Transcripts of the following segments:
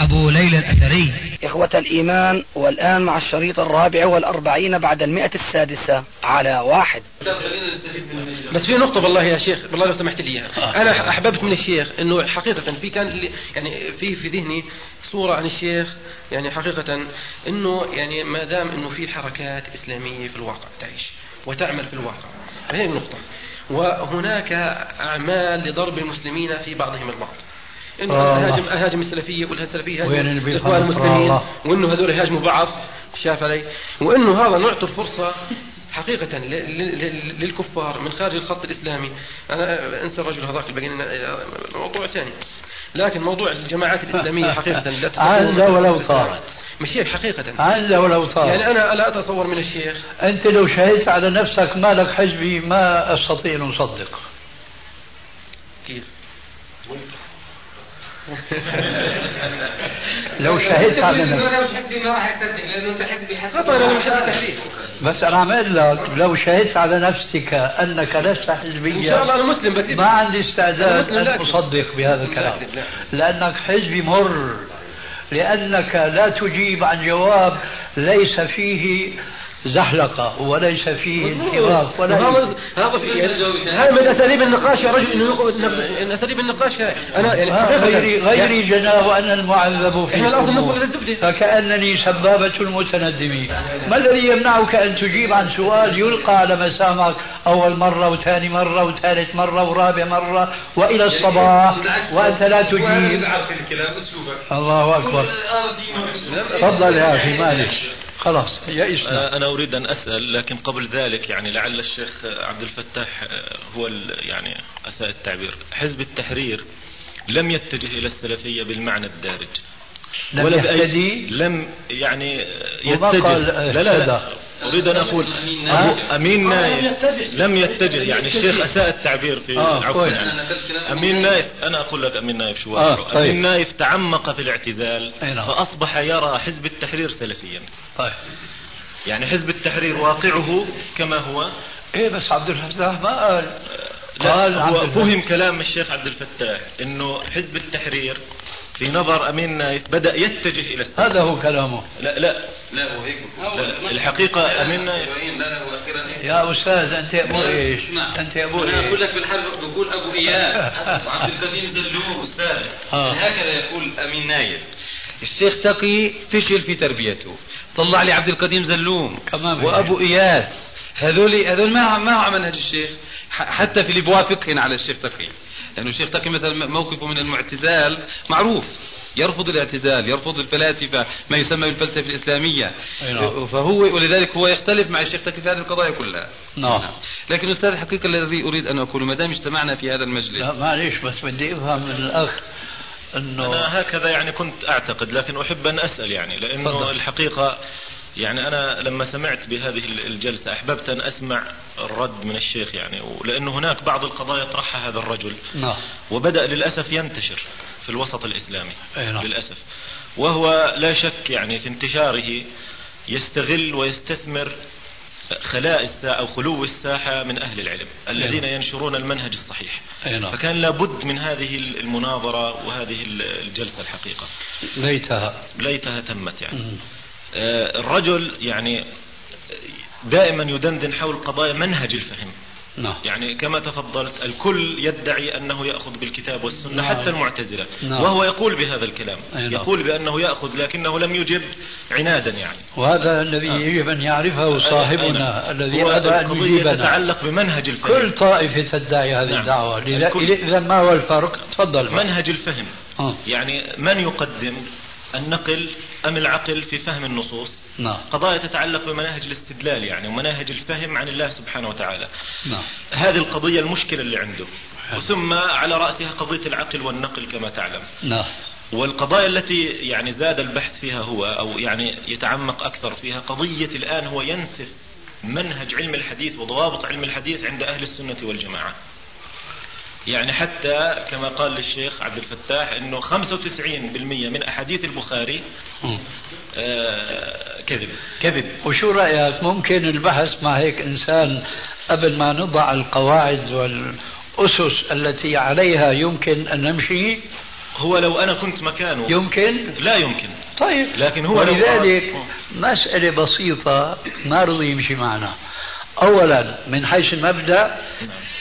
أبو ليلى الأثري. إخوة الإيمان والآن مع الشريط الرابع والأربعين بعد المئة السادسة على واحد. بس في نقطة والله يا شيخ والله لو سمحت لي إياها. أنا أحببت من الشيخ إنه حقيقة في كان يعني في في ذهني صورة عن الشيخ يعني حقيقة إنه يعني ما دام إنه في حركات إسلامية في الواقع تعيش وتعمل في الواقع. هذه النقطة. وهناك أعمال لضرب المسلمين في بعضهم البعض. انه هاجم هاجم السلفية والسلفيه السلفية هاجم الاخوان المسلمين وإنه هذول هاجموا بعض شاف علي؟ وإنه هذا نعطي الفرصة حقيقة للكفار من خارج الخط الإسلامي. أنا أنسى الرجل هذاك الباقي موضوع ثاني. لكن موضوع الجماعات الإسلامية حقيقة لا عز ولو طارت مش هيك حقيقة. عز ولو طارت يعني أنا لا أتصور من الشيخ. أنت لو شهدت على نفسك مالك حزبي ما أستطيع أن أصدق. كيف؟ لو شهدت على نفسك ما راح يصدق لأنه أنت أنا بس أنا عم أقول لك لو شهدت على نفسك أنك لست حزبيا. إن شاء الله أنا مسلم بس ما عندي استعداد أن أصدق بهذا الكلام. لأنك حزبي مر. لأنك لا تجيب عن جواب ليس فيه زحلقة وليس فيه انحراف ولا هذا هذا من أساليب النقاش يا رجل إنه من أساليب النقاش أنا يعني غيري غيري جناه أنا المعذب في إحنا الأصل إلى الزبدة. فكأنني سبابة المتندم ما الذي يمنعك أن تجيب عن سؤال يلقى على مسامعك أول مرة وثاني مرة وثالث مرة ورابع مرة وإلى الصباح وأنت لا تجيب. الله أكبر. تفضل يا أخي معلش. خلاص يئسنا أنا أريد أن أسأل لكن قبل ذلك يعني لعل الشيخ عبد الفتاح هو يعني أساء التعبير. حزب التحرير لم يتجه إلى السلفية بالمعنى الدارج. لم ولا يهتدي؟ لم يعني يتجه. لا لا, لا. أريد أن أقول أمين نايف لم يتجه يعني الشيخ أساء التعبير في آه عفوا يعني أمين نايف أنا أقول لك أمين نايف شو آه طيب. أمين نايف تعمق في الاعتزال نعم. فأصبح يرى حزب التحرير سلفيا. طيب. يعني حزب التحرير واقعه كما هو. إيه بس عبد الفتاح ما قال. قال هو فهم كلام الشيخ عبد الفتاح إنه حزب التحرير في نظر امين نايف بدأ يتجه إلى السلف هذا هو كلامه. لا لا. لا هو هيك لا الحقيقة امين نايف يا أستاذ أنت أبو إيش؟ أنت أبو إيش؟ أنا أقول لك بالحرب بقول أبو إياس. وعبد القديم زلوم أستاذ. هكذا يقول أمين نايف الشيخ تقي فشل في تربيته. طلع لي عبد القديم زلوم كمان وأبو إياس. هذول هذول ما ما على منهج الشيخ. حتى في اللي بوافق هنا على الشيخ تقي لأنه الشيخ تقي مثلا موقفه من المعتزال معروف. يرفض الاعتزال يرفض الفلاسفة ما يسمى بالفلسفة الإسلامية. نعم. فهو ولذلك هو يختلف مع الشيخ تقي في هذه القضايا كلها. نعم. لكن أستاذ الحقيقة الذي أريد أن أقوله ما دام اجتمعنا في هذا المجلس. لا معليش بس بدي أفهم من الأخ أنه أنا هكذا يعني كنت أعتقد لكن أحب أن أسأل يعني لأنه فضل. الحقيقة يعني أنا لما سمعت بهذه الجلسة أحببت أن أسمع الرد من الشيخ يعني لأنه هناك بعض القضايا طرحها هذا الرجل. نعم. وبدأ للأسف ينتشر في الوسط الإسلامي. نعم. للأسف. وهو لا شك يعني في انتشاره يستغل ويستثمر خلاء الساحة أو خلو الساحة من أهل العلم الذين ينشرون المنهج الصحيح. نعم. فكان لابد من هذه المناظرة وهذه الجلسة الحقيقة. ليتها. ليتها تمت يعني. الرجل يعني دائما يدندن حول قضايا منهج الفهم نعم. يعني كما تفضلت الكل يدعي أنه يأخذ بالكتاب والسنة نعم. حتى المعتزلة نعم. وهو يقول بهذا الكلام نعم. يقول بأنه يأخذ لكنه لم يجب عنادا يعني وهذا الذي آه. يجب أن يعرفه صاحبنا الذي هو أبى أن القضية يجيبنا تتعلق بمنهج الفهم كل طائفة تدعي هذه نعم. الكل. إذا ما هو الفرق تفضل منهج الفهم آه. يعني من يقدم النقل أم العقل في فهم النصوص؟ نعم. قضايا تتعلق بمناهج الاستدلال يعني ومناهج الفهم عن الله سبحانه وتعالى. نعم. هذه القضية المشكلة اللي عنده. ثم على رأسها قضية العقل والنقل كما تعلم. نعم. والقضايا التي يعني زاد البحث فيها هو أو يعني يتعمق أكثر فيها قضية الآن هو ينسف منهج علم الحديث وضوابط علم الحديث عند أهل السنة والجماعة. يعني حتى كما قال للشيخ عبد الفتاح إنه 95% من أحاديث البخاري آه كذب. كذب. وشو رأيك؟ ممكن البحث مع هيك إنسان قبل ما نضع القواعد والأسس التي عليها يمكن أن نمشي؟ هو لو أنا كنت مكانه. يمكن؟ لا يمكن. طيب. لكن هو ولذلك مسألة بسيطة ما رضي يمشي معنا. أولا من حيث المبدأ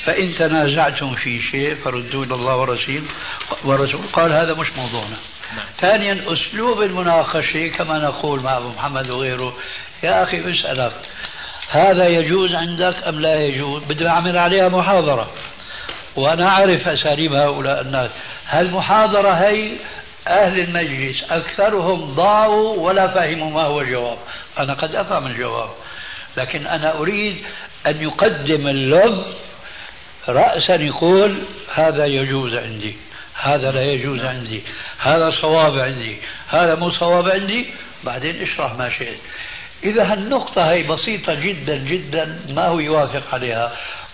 فإن تنازعتم في شيء فردوا إلى الله ورسول ورسول قال هذا مش موضوعنا. ثانيا أسلوب المناقشة كما نقول مع أبو محمد وغيره. يا أخي بسألك هذا يجوز عندك أم لا يجوز؟ بدنا نعمل عليها محاضرة. وأنا أعرف أساليب هؤلاء الناس. هالمحاضرة هي أهل المجلس؟ أكثرهم ضاعوا ولا فهموا ما هو الجواب. أنا قد أفهم الجواب. لكن أنا أريد أن يقدم اللب رأسا يقول هذا يجوز عندي هذا لا يجوز عندي هذا صواب عندي هذا مو صواب عندي بعدين اشرح ما شئت. إذا هالنقطة هي بسيطة جدا جدا ما هو يوافق عليها.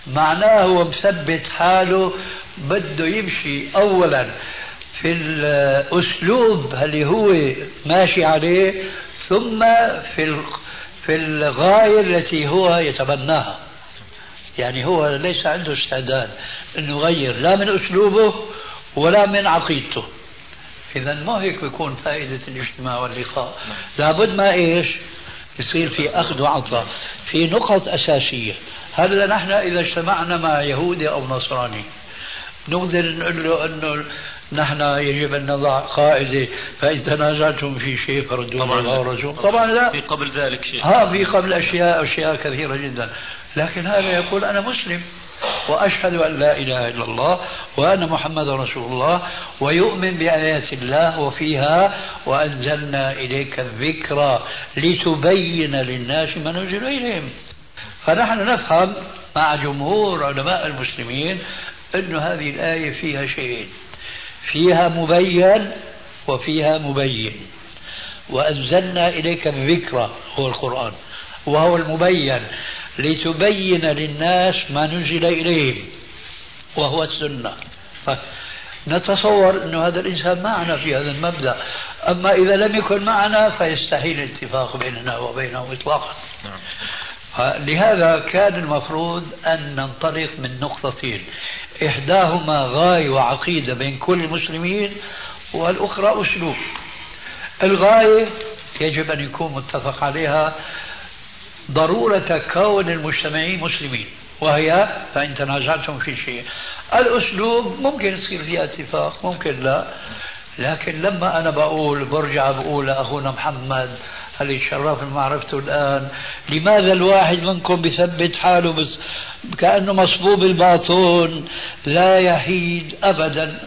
معناه هو مثبت حاله بده يمشي أولا في الأسلوب اللي هو ماشي عليه ثم في في الغاية التي هو يتبناها. يعني هو ليس عنده استعداد انه يغير لا من أسلوبه ولا من عقيدته. إذا ما هيك بيكون فائدة الاجتماع واللقاء. لابد ما إيش؟ يصير في أخذ وعطاء في نقط أساسية. هلا نحن إذا اجتمعنا مع يهودي أو نصراني نقدر نقول له إنه نحن يجب أن نضع قاعدة فإن تنازعتم في شيء فردوا الله ورسوله. طبعا لا. في قبل ذلك شيء. ها في قبل أشياء أشياء كثيرة جدا. لكن هذا يقول أنا مسلم وأشهد أن لا إله إلا الله وأن محمد رسول الله ويؤمن بآيات الله وفيها وأنزلنا إليك الذكر لتبين للناس ما نزل إليهم. فنحن نفهم مع جمهور علماء المسلمين أن هذه الآية فيها شيئين. فيها مبين وفيها مبين. وأنزلنا إليك الذكر هو القرآن وهو المبين لتبين للناس ما نزل إليهم وهو السنة. نتصور أن هذا الإنسان معنا في هذا المبدأ. أما إذا لم يكن معنا فيستحيل الاتفاق بيننا وبينه إطلاقا. لهذا كان المفروض أن ننطلق من نقطتين. إحداهما غاية وعقيدة بين كل المسلمين والأخرى أسلوب. الغاية يجب أن يكون متفق عليها ضرورة كون المجتمعين مسلمين وهي فإن تنازعتم في شيء. الأسلوب ممكن يصير فيها اتفاق ممكن لا. لكن لما أنا بقول برجع بقول لأخونا محمد هل يتشرف معرفته الآن؟ لماذا الواحد منكم بثبت حاله بس كأنه مصبوب الباطون؟ لا يحيد أبدا.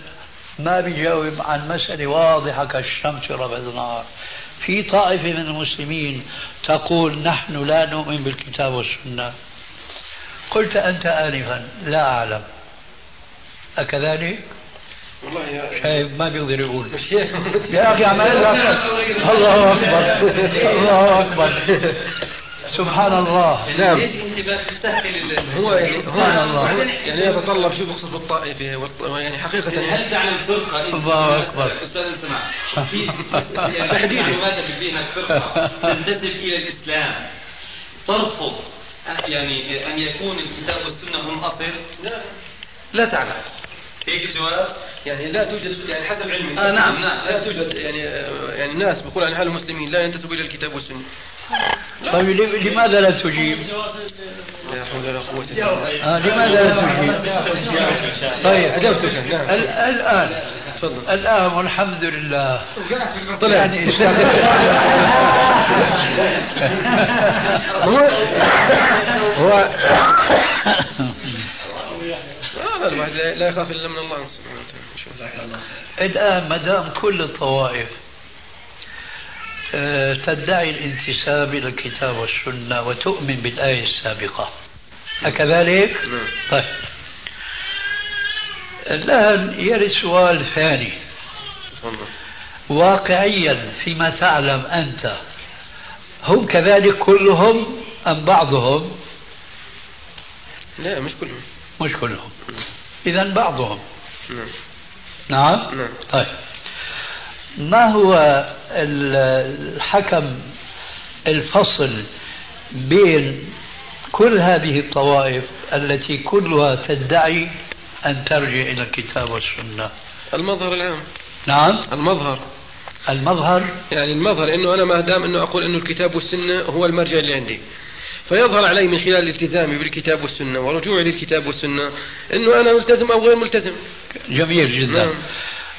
ما بيجاوب عن مسألة واضحة كالشمس ربع النهار في طائفة من المسلمين تقول نحن لا نؤمن بالكتاب والسنة. قلت أنت آنفا. لا أعلم. أكذلك؟ والله يا شايف ما بيقدر يقول. يا أخي عمال الله أكبر. الله أكبر. سبحان الله. نعم. ليش أنت بس تستهقل هو سبحان الله. يعني يتطلب شو بيقصد بالطائفة؟ يعني حقيقة هل تعلم فرقة؟ الله أكبر. أستاذ اسمع. في تحديدا المعلومات فيها فرقه تنتسب إلى الإسلام. ترفض يعني أن يكون الكتاب والسنة هم اصل لا تعلم. هيك جواب يعني لا توجد يعني حسب علمي. آه نعم. نعم لا توجد. يعني يعني الناس بيقول عن حالهم مسلمين لا ينتسبوا إلى الكتاب والسنة. طيب لماذا لا تجيب؟ لا حول ولا قوة إلا بالله. آه لماذا لا تجيب؟ طيب أجبتك نعم. الآن تفضل. الآن والحمد لله. طلع. يعني هو هو الواحد لا يخاف إلا من الله الآن ما دام كل الطوائف آه، تدعي الانتساب إلى الكتاب والسنة وتؤمن بالآية السابقة. أكذلك؟ نعم. طيب. الآن يرد سؤال ثاني. واقعيا فيما تعلم أنت هم كذلك كلهم أم بعضهم؟ لا مش كلهم. مش كلهم إذا بعضهم. نعم. نعم؟ نعم. طيب. ما هو ال- الحكم الفصل بين كل هذه الطوائف التي كلها تدعي أن ترجع إلى الكتاب والسنة؟ المظهر العام. نعم. المظهر. المظهر؟ يعني المظهر إنه أنا ما دام إنه أقول إنه الكتاب والسنة هو المرجع اللي عندي. فيظهر علي من خلال التزامي بالكتاب والسنة ورجوعي للكتاب والسنة إنه أنا ملتزم أو غير ملتزم جميل جدا نعم.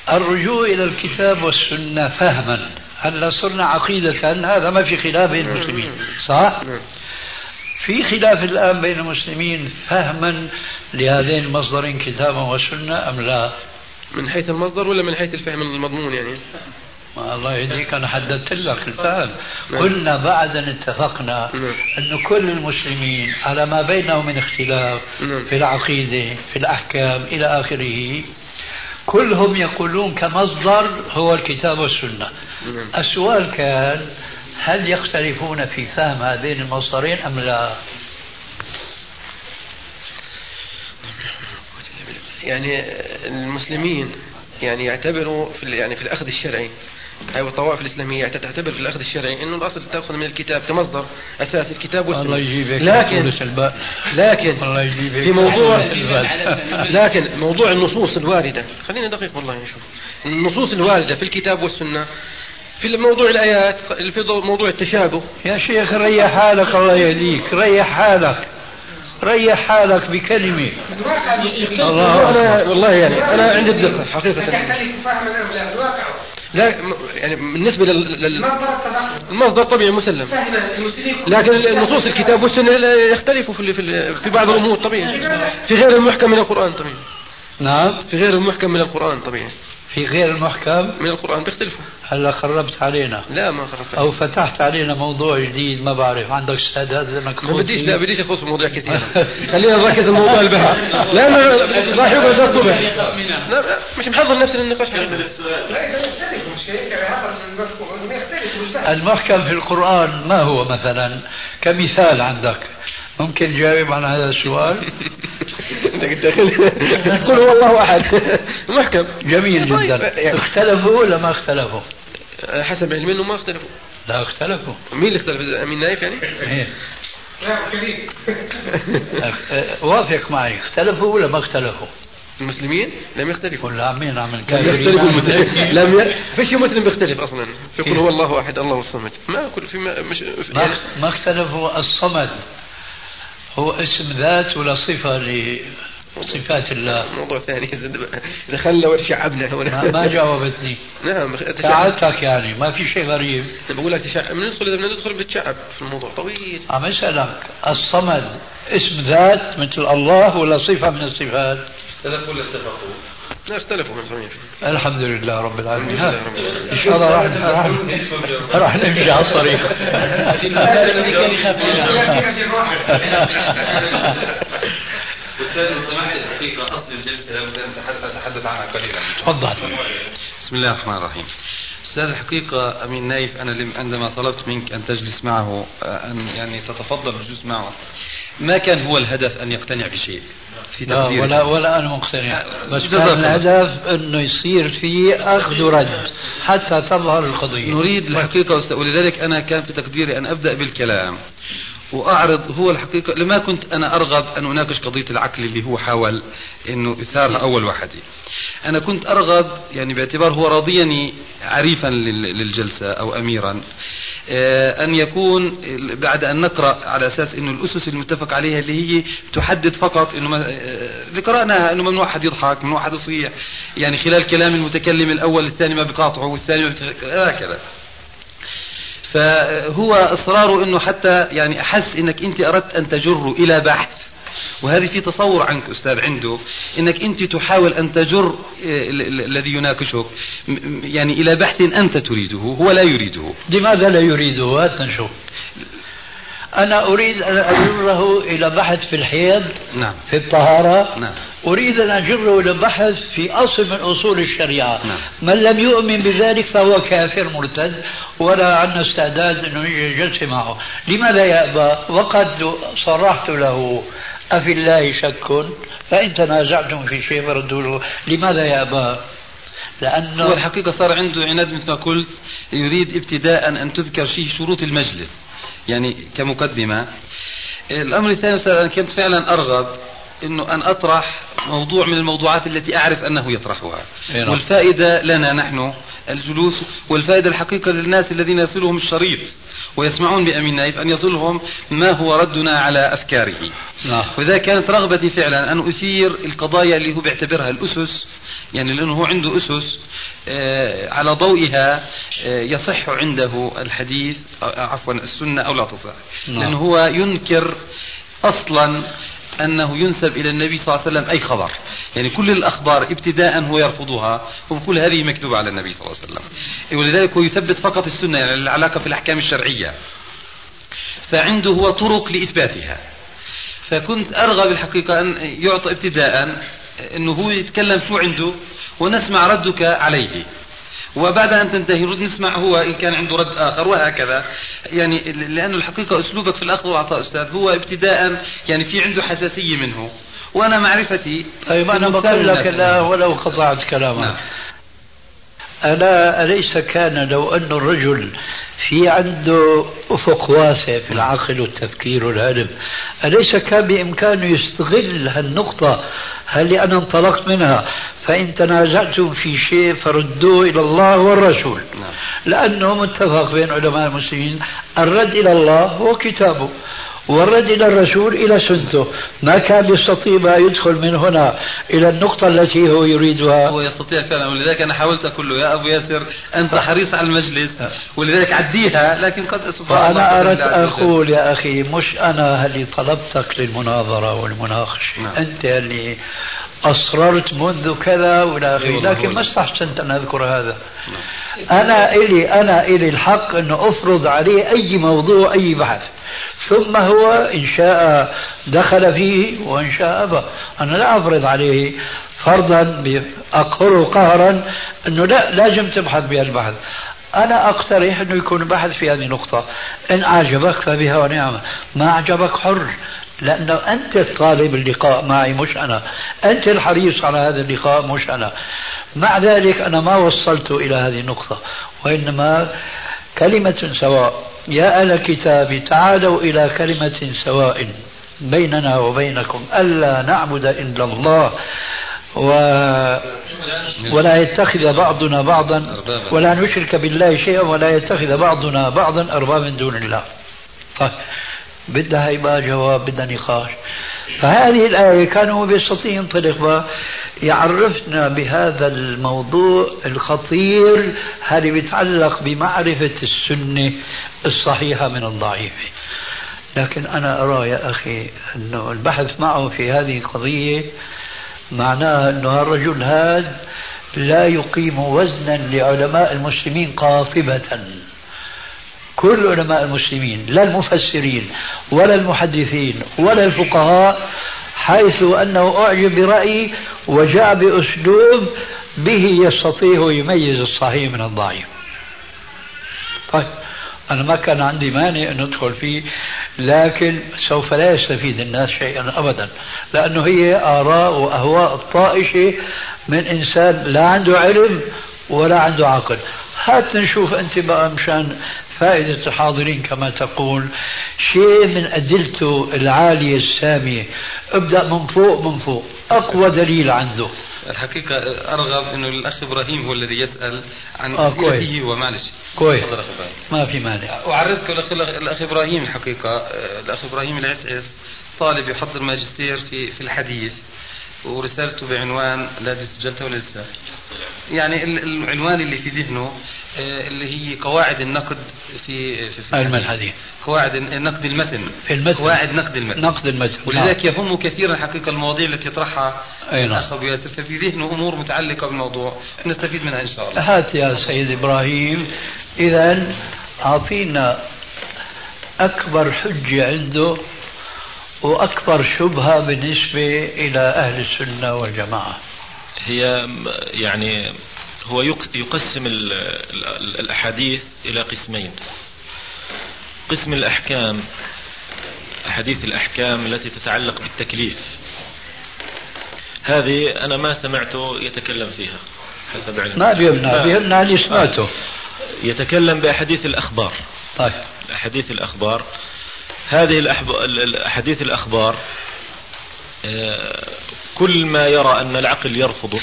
الرجوع إلى الكتاب والسنة فهما هلا صرنا عقيدة هذا ما في خلاف بين المسلمين صح؟ نعم. في خلاف الآن بين المسلمين فهما لهذين المصدرين كتابا وسنة أم لا؟ من حيث المصدر ولا من حيث الفهم المضمون يعني ما الله يهديك أنا حددت لك الفهم نعم. قلنا بعد أن اتفقنا نعم. أن كل المسلمين على ما بينهم من اختلاف نعم. في العقيدة في الأحكام إلى آخره كلهم يقولون كمصدر هو الكتاب والسنة نعم. السؤال كان هل يختلفون في فهم هذين المصدرين أم لا يعني المسلمين يعني يعتبروا في يعني في الأخذ الشرعي. أو الطوائف الإسلامية تعتبر في الأخذ الشرعي. أنه الأصل تأخذ من الكتاب كمصدر أساس الكتاب والسنة. الله يجيبك لكن. لكن الله يجيبك في موضوع. لكن موضوع النصوص الواردة. خلينا دقيق والله نشوف النصوص الواردة في الكتاب والسنة في موضوع الآيات في موضوع التشابه. يا شيخ ريح حالك الله يهديك. ريح حالك. ريح حالك بكلمة. الله أنا. والله يعني أنا عندي الدقة حقيقة. لا يعني بالنسبة لل... المصدر طبيعي مسلم. لكن النصوص الكتاب والسنة لا يختلفوا في في, في بعض الأمور طبيعي. في غير المحكم من القرآن طبيعي. نعم. في غير المحكم من القرآن طبيعي. في غير المحكم؟ من القرآن بيختلفوا. هلا خربت علينا. لا ما خرجت أو فتحت علينا موضوع جديد ما بعرف. عندك استعداد انك ما بديش لا؟ بديش اخوض في مواضيع كثيرة خلينا نركز على موضوع البحث لأنه راح يقعد الصبح. لا لا، مش محضر نفسي للنقاش المحكم في القرآن ما هو مثلا كمثال عندك؟ ممكن تجاوب على هذا السؤال. أنت قلت قل هو الله أحد. محكم. جميل جدا. يعني. اختلفوا ولا ما اختلفوا؟ حسب علمي انه ما اختلفوا. لا اختلفوا. مين اللي اختلف؟ امين نايف يعني؟ إيه. أخ- وافق معي. اختلفوا ولا ما اختلفوا؟ المسلمين لم يختلفوا. ولا عمين عم يختلفوا المسلمين. لم ي... فيش مسلم بيختلف أصلا. في قل هو الله أحد الله الصمد. ما كل في ما مش ما يعني ما اختلفوا الصمد. هو اسم ذات ولا صفة لصفات الله؟ موضوع ثاني. دخلنا وتشعبنا ما, هنا ما جاوبتني. نعم تشعب ساعدتك يعني ما في شيء غريب. بقول لك تشعب. ندخل اذا بدنا ندخل بتشعب في الموضوع. طويل. عم أسألك الصمد اسم ذات مثل الله ولا صفة من الصفات؟ اختلفوا ولا اتفقوا؟ لا اختلفوا من الحمد لله رب العالمين. إن شاء الله راح راح, راح نمشي على الطريق. أستاذ لو سمحت الحقيقة أصل الجلسة لابد أتحدث- أتحدث عنها قليلا تفضل. بسم الله الرحمن الرحيم. أستاذ الحقيقة أمين نايف لم- عندما طلبت منك أن تجلس معه أن يعني تتفضل بالجلوس معه ما كان هو الهدف أن يقتنع بشيء؟ في لا تقديرك. ولا ولا أنا مقتنع. بس كان. الهدف إنه يصير في أخذ ورد حتى تظهر القضية. نريد الحقيقة أستاذ- ولذلك أنا كان في تقديري أن أبدأ بالكلام. وأعرض هو الحقيقة لما كنت أنا أرغب أن أناقش قضية العقل اللي هو حاول أنه إثارها أول واحد. أنا كنت أرغب يعني باعتبار هو راضيني عريفا لل- للجلسة أو أميرا آه، أن يكون بعد أن نقرأ على أساس أنه الأسس المتفق عليها اللي هي تحدد فقط أنه آه، اللي قرأناها أنه ممنوع أحد يضحك ممنوع أحد يصيح. يعني خلال كلام المتكلم الأول الثاني ما بقاطعه والثاني هكذا فهو إصراره إنه حتى يعني أحس إنك أنت أردت أن تجره إلى بحث. وهذه في تصور عنك أستاذ عنده إنك أنت تحاول أن تجر آه، ال- ال- الذي يناقشك يعني إلى بحث أنت تريده هو لا يريده. لماذا لا يريده؟ هات نشوف. أنا أريد أن أجره إلى بحث في الحيض نعم. في الطهارة. نعم. أريد أن أجره إلى بحث في أصل من أصول الشريعة. نعم. من لم يؤمن بذلك فهو كافر مرتد ولا عندنا استعداد أنه يجي جلسة معه. لماذا يأبى وقد صرحت له. أفي الله شك؟ فإن تنازعتم في شيء فردوا له. لماذا يأبى لأنه هو الحقيقة صار عنده عناد مثل ما قلت يريد ابتداء أن تذكر شيء شروط المجلس يعني كمقدمة. الأمر الثاني أنا كنت فعلا أرغب إنه أن أطرح موضوع من الموضوعات التي أعرف أنه يطرحها نعم. والفائدة لنا نحن الجلوس والفائدة الحقيقة للناس الذين يصلهم الشريط ويسمعون بأمين نايف أن يصلهم ما هو ردنا على أفكاره نعم. وذا كانت رغبتي فعلا أن أثير القضايا اللي هو بيعتبرها الأسس يعني لأنه هو عنده أسس آه، على ضوئها آه، يصح عنده الحديث آه، عفوا السنة أو لا تصح نعم. لأنه هو ينكر أصلا أنه ينسب إلى النبي صلى الله عليه وسلم أي خبر. يعني كل الأخبار ابتداء هو يرفضها وكل هذه مكتوبة على النبي صلى الله عليه وسلم. ولذلك هو يثبت فقط السنة يعني العلاقة في الأحكام الشرعية. فعنده هو طرق لإثباتها. فكنت أرغب الحقيقة أن يعطى ابتداء أنه هو يتكلم شو عنده ونسمع ردك عليه. وبعد أن تنتهي نريد نسمع هو إن كان عنده رد آخر وهكذا. يعني لأنه الحقيقة أسلوبك في الأخذ والعطاء أستاذ هو ابتداء يعني في عنده حساسية منه. وأنا معرفتي طيب أنا بقول لك لا ولو قطعت كلامك. نعم. ألا أليس كان لو أن الرجل في عنده أفق واسع في العقل والتفكير والعلم أليس كان بإمكانه يستغل هالنقطة؟ اللي أنا انطلقت منها؟ فإن تنازعتم في شيء فردوه إلى الله والرسول. نعم. لأنه متفق بين علماء المسلمين الرد إلى الله هو كتابه. والرد إلى الرسول إلى سنته. ما كان يستطيع يدخل من هنا إلى النقطة التي هو يريدها. هو يستطيع فعلا. ولذلك أنا حاولت أقول له يا أبو ياسر أنت حريص على المجلس ولذلك عديها لكن قد سبحان الله أنا أردت أقول يا أخي مش أنا اللي طلبتك للمناظرة والمناقشة. نعم. أنت اللي أصررت منذ كذا وإلى آخره. لكن ما استحسنت أن أذكر هذا. نعم. أنا إلي أنا إلي الحق أن أفرض عليه أي موضوع أي بحث. ثم هو إن شاء دخل فيه وإن شاء أبى. أنا لا أفرض عليه فرضا أقهره قهرا أنه لا لازم تبحث بهالبحث أنا أقترح أنه يكون بحث في هذه النقطة. إن أعجبك فبها ونعمة ما أعجبك حر. لأنه أنت طالب اللقاء معي مش أنا. أنت الحريص على هذا اللقاء مش أنا. مع ذلك أنا ما وصلت إلى هذه النقطة وإنما كلمة سواء. يا أهل الكتاب تعالوا إلى كلمة سواء بيننا وبينكم. ألا نعبد إلا الله و ولا يتخذ بعضنا بعضا ولا نشرك بالله شيئا ولا يتخذ بعضنا بعضا أربابا دون الله. طيب. بدها يبقى جواب بدها نقاش فهذه الآية كان هو بيستطيع ينطلق يعرفنا بهذا الموضوع الخطير هذا بيتعلق بمعرفة السنة الصحيحة من الضعيفة لكن أنا أرى يا أخي أنه البحث معه في هذه القضية معناه أنه الرجل هذا لا يقيم وزنا لعلماء المسلمين قاطبة. كل علماء المسلمين لا المفسرين ولا المحدثين ولا الفقهاء حيث أنه أعجب برأي وجاء بأسلوب به يستطيع يميز الصحيح من الضعيف. طيب أنا ما كان عندي مانع أن أدخل فيه لكن سوف لا يستفيد الناس شيئا أبدا لأنه هي آراء وأهواء طائشة من إنسان لا عنده علم ولا عنده عقل. هات نشوف أنت بقى مشان فائدة الحاضرين كما تقول. شيء من أدلته العالية السامية ابدأ من فوق من فوق. أقوى دليل عنده. الحقيقة أرغب أنه الأخ إبراهيم هو الذي يسأل عن آه أسئلته هو معلش كويس. ما في مانع. أعرفك الأخ, الأخ إبراهيم الحقيقة. الأخ إبراهيم العسعس طالب يحضر ماجستير في في الحديث. ورسالته بعنوان لا سجلتها ولا لسه يعني العنوان اللي في ذهنه آه، اللي هي قواعد النقد في في, في الحديث. قواعد نقد المتن. في المتن. قواعد نقد المتن. نقد المتن. ولذلك نعم. يهم كثيرا حقيقة المواضيع التي يطرحها نعم. الأخ أبو ياسر. ففي ذهنه أمور متعلقة بالموضوع. نستفيد منها إن شاء الله. هات يا سيد إبراهيم. إذا أعطينا أكبر حجة عنده وأكبر شبهة بالنسبة إلى أهل السنة والجماعة. هي يعني هو يقسم الأحاديث إلى قسمين. قسم الأحكام أحاديث الأحكام التي تتعلق بالتكليف. هذه أنا ما سمعته يتكلم فيها. حسب علمي. ما بيمنع بيمنع اللي سمعته يتكلم بأحاديث الأخبار. طيب. أحاديث الأخبار. هذه الأحاديث الأخبار آه، كل ما يرى أن العقل يرفضه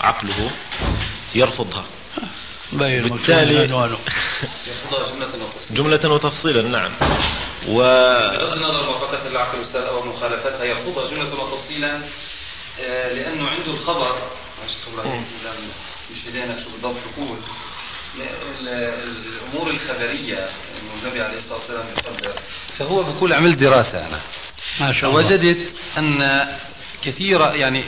عقله يرفضها. بالتالي جملة وتفصيلا نعم. و بغض النظر موافقة العقل أو مخالفتها يرفضها. جملة وتفصيلا آه، لأنه عنده الخبر مش شو بالضبط يقول الأمور الخبرية انه النبي عليه الصلاة والسلام يقدر فهو بقول عملت دراسة أنا ما شاء الله وجدت أن كثير يعني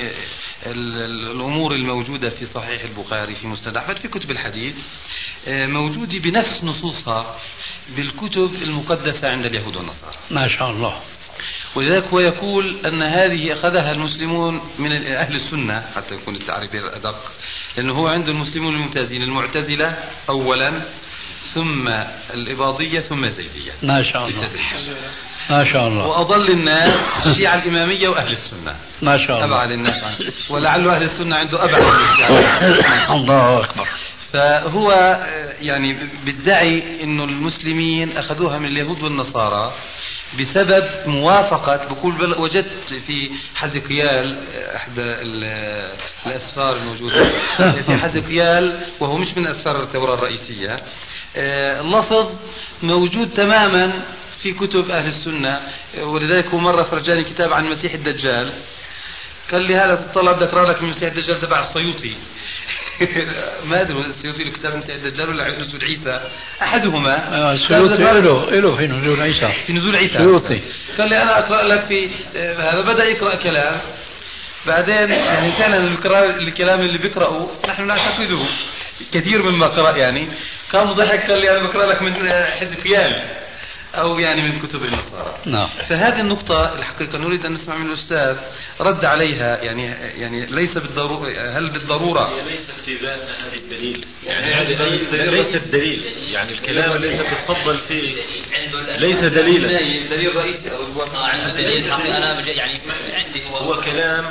الأمور الموجودة في صحيح البخاري في مسند في كتب الحديث آه، موجوده بنفس نصوصها بالكتب المقدسة عند اليهود والنصارى. ما شاء الله. ولذلك هو يقول أن هذه أخذها المسلمون من أهل السنة حتى يكون التعريف أدق لأنه هو عنده المسلمون الممتازين المعتزلة أولا ثم الإباضية ثم الزيدية. ما شاء الله. ما شاء الله. وأضل الناس الشيعة الإمامية وأهل السنة. ما شاء الله. أبعد الناس ولعل أهل السنة عنده أبعد الله أكبر. فهو يعني بيدعي إنه المسلمين أخذوها من اليهود والنصارى. بسبب موافقة بقول وجدت في حزقيال أحد الأسفار الموجودة. في حزقيال وهو مش من أسفار التوراة الرئيسية. آه، لفظ موجود تماما في كتب أهل السنة. ولذلك هو مرة فرجاني كتاب عن المسيح الدجال. قال لي هذا تطلع بدي اقرا لك من المسيح الدجال تبع السيوطي. ما أدري السيوطي له كتاب مسيح الدجال ولا نزول عيسى؟ أحدهما. آه، السيوطي له له في نزول عيسى. في نزول عيسى. سيوطي. قال لي أنا أقرأ لك في آه، هذا بدأ يقرأ كلام. بعدين يعني كان الكلام اللي بيقرأه نحن نعتقده كثير مما قرأ يعني. قام ضحك قال لي أنا بقرأ لك من حزقيال أو يعني من كتب النصارى. نعم. فهذه النقطة الحقيقة نريد أن نسمع من الأستاذ رد عليها يعني يعني ليس بالضرورة هل بالضرورة؟ هي ليست في ذات هذه الدليل. يعني هذه ليست دليل. يعني الكلام الذي تتفضل فيه ليس دليلا. دليل رئيسي. أو عنده دليل. أنا يعني عندي هو كلام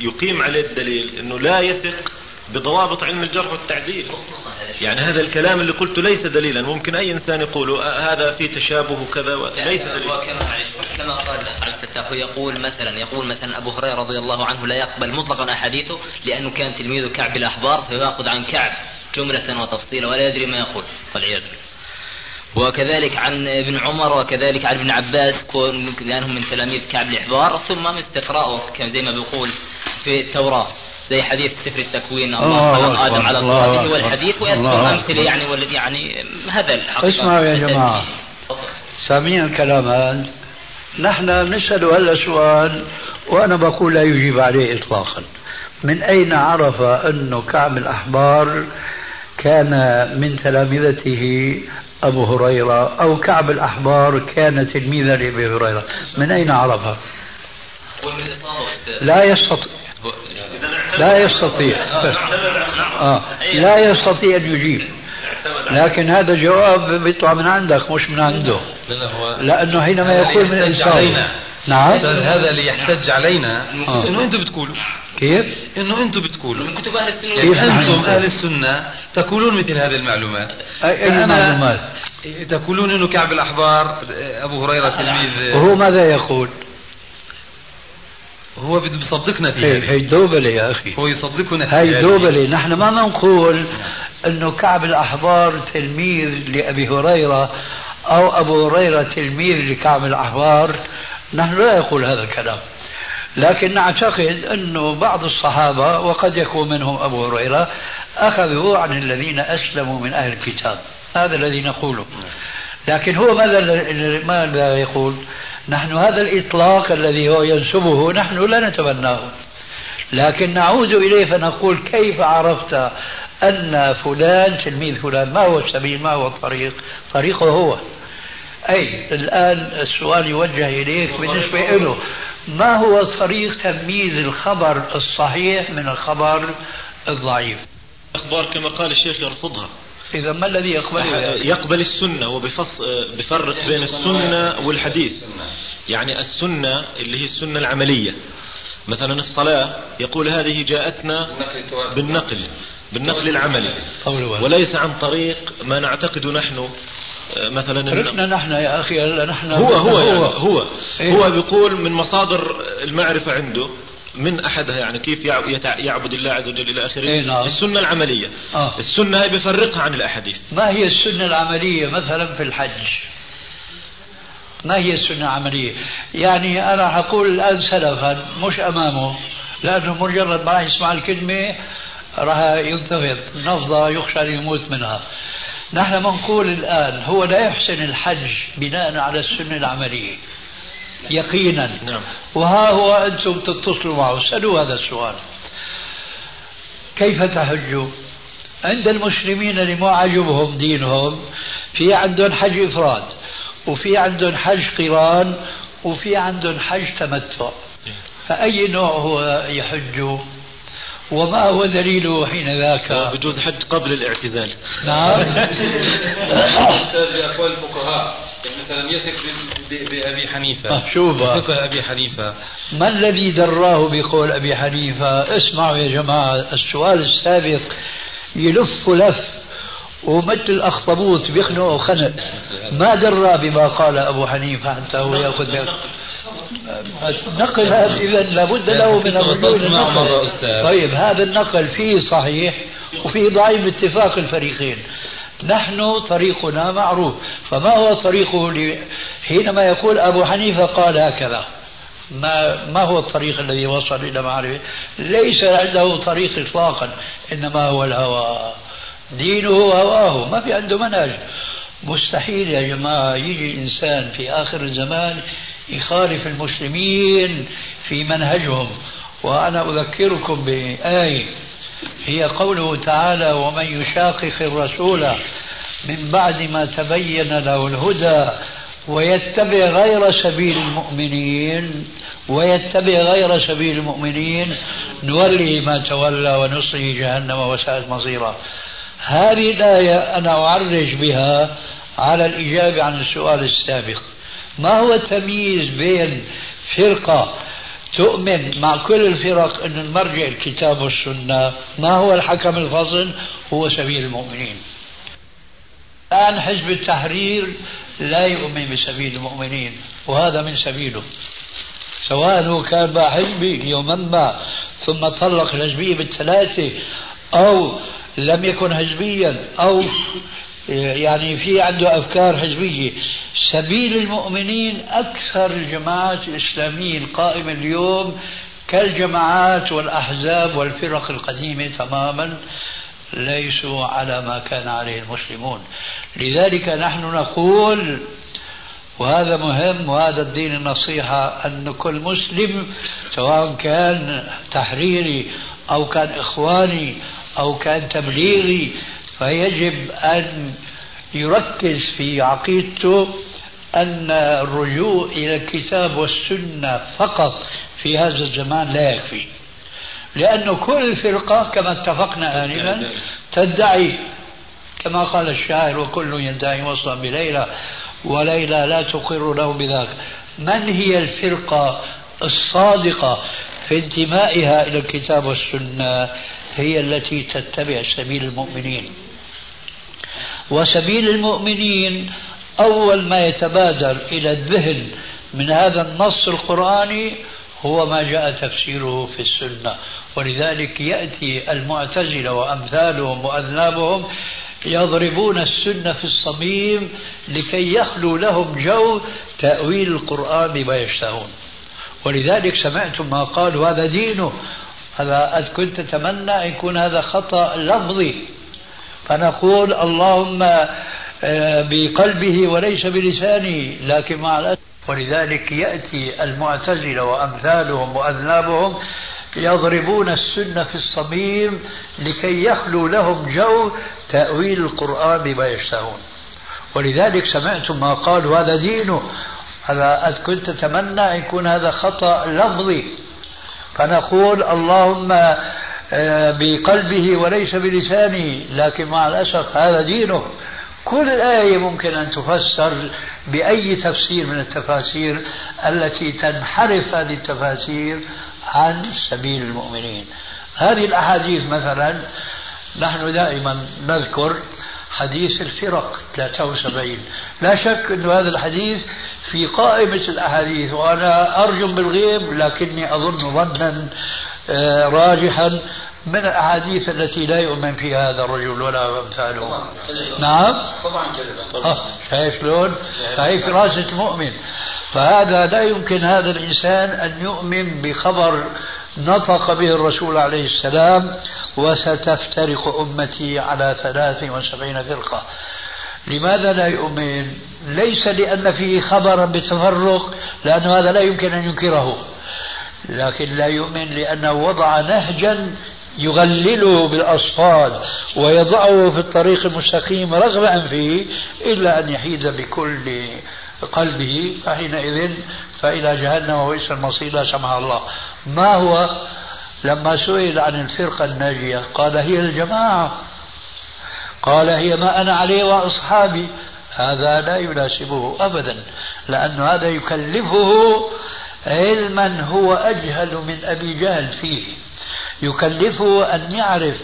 يقيم عليه الدليل أنه لا يثق بضوابط علم الجرح والتعديل. يعني هذا الكلام اللي قلته ليس دليلا. ممكن أي إنسان يقول آه، هذا في تشابه وكذا. ليس دليلا. كما كما قال الأخ عبد الفتاح يقول مثلا يقول مثلا أبو هريرة رضي الله عنه لا يقبل مطلقا أحاديثه لأنه كان تلميذ كعب الأحبار فيأخذ عن كعب جملة وتفصيلا ولا يدري ما يقول. والعياذ وكذلك عن ابن عمر وكذلك عن ابن عباس لأنهم من تلاميذ كعب الأحبار ثم استقراءه زي ما بيقول في التوراة. زي حديث سفر التكوين. الله خلق آدم على صورته والحديث ويذكر امثله يعني والذي يعني هذا الحقيقة. اسمعوا يا جماعة. سامعين الكلام. هذا نحن نسأل هذا السؤال وأنا بقول لا يجيب عليه إطلاقا. من أين عرف أنه كعب الأحبار كان من تلامذته أبو هريرة أو كعب الأحبار كان تلميذا لأبي هريرة؟ من أين عرفها لا يستطيع. لا يستطيع. آه. لا يستطيع أن يجيب. لكن هذا جواب بيطلع من عندك مش من عنده. لأنه حينما يقول من الإنسان نعم. هذا اللي يحتج علينا. آه. إنه أنتم بتقولوا. كيف؟ إنه أنتم بتقولوا. من كتب أهل السنة. كيف أنتم أهل السنة تقولون مثل هذه المعلومات. اي, أي معلومات؟ تقولون إنه كعب الأحبار أبو هريرة تلميذ. وهو ماذا يقول؟ هو بده يصدقنا فيه هي, هي دوبلة يا أخي. هو يصدقنا هي دوبلة نحن ما نقول أنه كعب الأحبار تلميذ لأبي هريرة أو أبو هريرة تلميذ لكعب الأحبار. نحن لا نقول هذا الكلام. لكن نعتقد أنه بعض الصحابة وقد يكون منهم أبو هريرة أخذوا عن الذين أسلموا من أهل الكتاب. هذا الذي نقوله. لكن هو ماذا ماذا يقول؟ نحن هذا الإطلاق الذي هو ينسبه نحن لا نتبناه لكن نعود إليه فنقول كيف عرفت أن فلان تلميذ فلان ما هو السبيل ما هو الطريق طريقه هو. أي الآن السؤال يوجه إليك بالنسبة له ما هو طريق تمييز الخبر الصحيح من الخبر الضعيف؟ الأخبار كما قال الشيخ يرفضها. إذا ما الذي يقبله يقبل السنة وبفص بفرق بين السنة والحديث. يعني السنة اللي هي السنة العملية. مثلا الصلاة يقول هذه جاءتنا بالنقل بالنقل العملي. وليس عن طريق ما نعتقد نحن مثلا تركنا نحن يا أخي نحن هو هو يعني هو هو, إيه؟ هو بيقول من مصادر المعرفة عنده من أحدها يعني كيف يعبد الله عز وجل إلى آخره؟ إيه نعم. السنة العملية. آه. السنة هي بفرقها عن الأحاديث. ما هي السنة العملية مثلا في الحج؟ ما هي السنة العملية؟ يعني أنا حقول الآن سلفا مش أمامه لأنه مجرد ما راح يسمع الكلمة راح ينتفض نفضة يخشى أن يموت منها. نحن بنقول الآن هو لا يحسن الحج بناء على السنة العملية. يقينا. نعم. وها هو أنتم تتصلوا معه. اسألوا هذا السؤال. كيف تحجوا عند المسلمين اللي ما عجبهم دينهم في عندهم حج إفراد وفي عندهم حج قران وفي عندهم حج تمتع. فأي نوع هو يحج؟ وما هو دليله حين ذاك؟ بجوز حج قبل الاعتزال. نعم. بأقوال الفقهاء مثلا يثق بأبي حنيفة. آه، شوف. فقه أبي حنيفة. ما الذي دراه بقول أبي حنيفة؟ اسمعوا يا جماعة السؤال السابق يلف لف. ومثل الأخطبوط بيخنق خنق ما درى بما قال أبو حنيفة حتى هو يأخذ نقل. هذا إذا لابد له من الرجوع طيب هذا النقل فيه صحيح وفيه ضعيف باتفاق الفريقين. نحن طريقنا معروف. فما هو طريقه حينما يقول أبو حنيفة قال هكذا. ما ما هو الطريق الذي وصل إلى معرفة؟ ليس عنده طريق إطلاقا إنما هو الهوى. دينه هواه ما في عنده منهج. مستحيل يا جماعة يجي إنسان في آخر الزمان يخالف المسلمين في منهجهم. وأنا أذكركم بآية. هي قوله تعالى ومن يشاقق الرسول من بعد ما تبين له الهدى ويتبع غير سبيل المؤمنين ويتبع غير سبيل المؤمنين نوليه ما تولى ونصله جهنم وساءت مصيرا. هذه الآية أنا أعرج بها على الإجابة عن السؤال السابق. ما هو التمييز بين فرقة تؤمن مع كل الفرق أن المرجع الكتاب والسنة؟ ما هو الحكم الفصل؟ هو سبيل المؤمنين. الآن حزب التحرير لا يؤمن بسبيل المؤمنين وهذا من سبيله. سواء هو كان مع حزبي يوما ما ثم طلق الحزبية بالثلاثة أو لم يكن حزبيا أو يعني في عنده أفكار حزبية. سبيل المؤمنين أكثر الجماعات الإسلامية القائمة اليوم كالجماعات والأحزاب والفرق القديمة تماما ليسوا على ما كان عليه المسلمون. لذلك نحن نقول وهذا مهم وهذا الدين النصيحة أن كل مسلم سواء كان تحريري أو كان إخواني أو كان تبليغي فيجب أن يركز في عقيدته أن الرجوع إلى الكتاب والسنة فقط في هذا الزمان لا يكفي. لأن كل فرقة كما اتفقنا آنفا تدعي كما قال الشاعر وكل يدعي وصلا بليلى وليلى لا تقر له بذاك. من هي الفرقة الصادقة في انتمائها إلى الكتاب والسنة؟ هي التي تتبع سبيل المؤمنين. وسبيل المؤمنين أول ما يتبادر إلى الذهن من هذا النص القرآني هو ما جاء تفسيره في السنة. ولذلك يأتي المعتزلة وأمثالهم وأذنابهم يضربون السنة في الصميم لكي يخلو لهم جو تأويل القرآن بما يشتهون. ولذلك سمعتم ما قالوا هذا دينه. هذا كنت أتمنى أن يكون هذا خطأ لفظي. فنقول اللهم آه، بقلبه وليس بلسانه لكن مع الأسف. ولذلك يأتي المعتزلة وأمثالهم وأذنابهم يضربون السنة في الصميم لكي يخلو لهم جو تأويل القرآن بما يشتهون. ولذلك سمعتم ما قالوا هذا دينه. هذا كنت أتمنى أن يكون هذا خطأ لفظي. فنقول اللهم آه، بقلبه وليس بلسانه لكن مع الأسف هذا دينه كل آية ممكن أن تفسر بأي تفسير من التفاسير التي تنحرف هذه التفاسير عن سبيل المؤمنين. هذه الأحاديث مثلا نحن دائما نذكر حديث الفرق 73 لا شك أن هذا الحديث في قائمة الأحاديث وأنا أرجم بالغيب لكني أظن ظنا آه، راجحا من الأحاديث التي لا يؤمن فيها هذا الرجل ولا أمثاله. نعم؟ طبعا آه، شايف شلون؟ هاي فراسة المؤمن. فهذا لا يمكن هذا الإنسان أن يؤمن بخبر نطق به الرسول عليه السلام وستفترق أمتي على ثلاث وسبعين فرقة. لماذا لا يؤمن؟ ليس لأن فيه خبرا بالتفرق لأن هذا لا يمكن أن ينكره. لكن لا يؤمن لأنه وضع نهجا يغلله بالأصفاد ويضعه في الطريق المستقيم رغبا فيه إلا أن يحيد بكل قلبه. فحينئذ فإلى جهنم وبئس المصير لا سمح الله. ما هو لما سئل عن الفرقة الناجية قال هي الجماعة. قال هي ما أنا عليه وأصحابي. هذا لا يناسبه أبدا لأن هذا يكلفه علما هو أجهل من أبي جهل فيه. يكلفه أن يعرف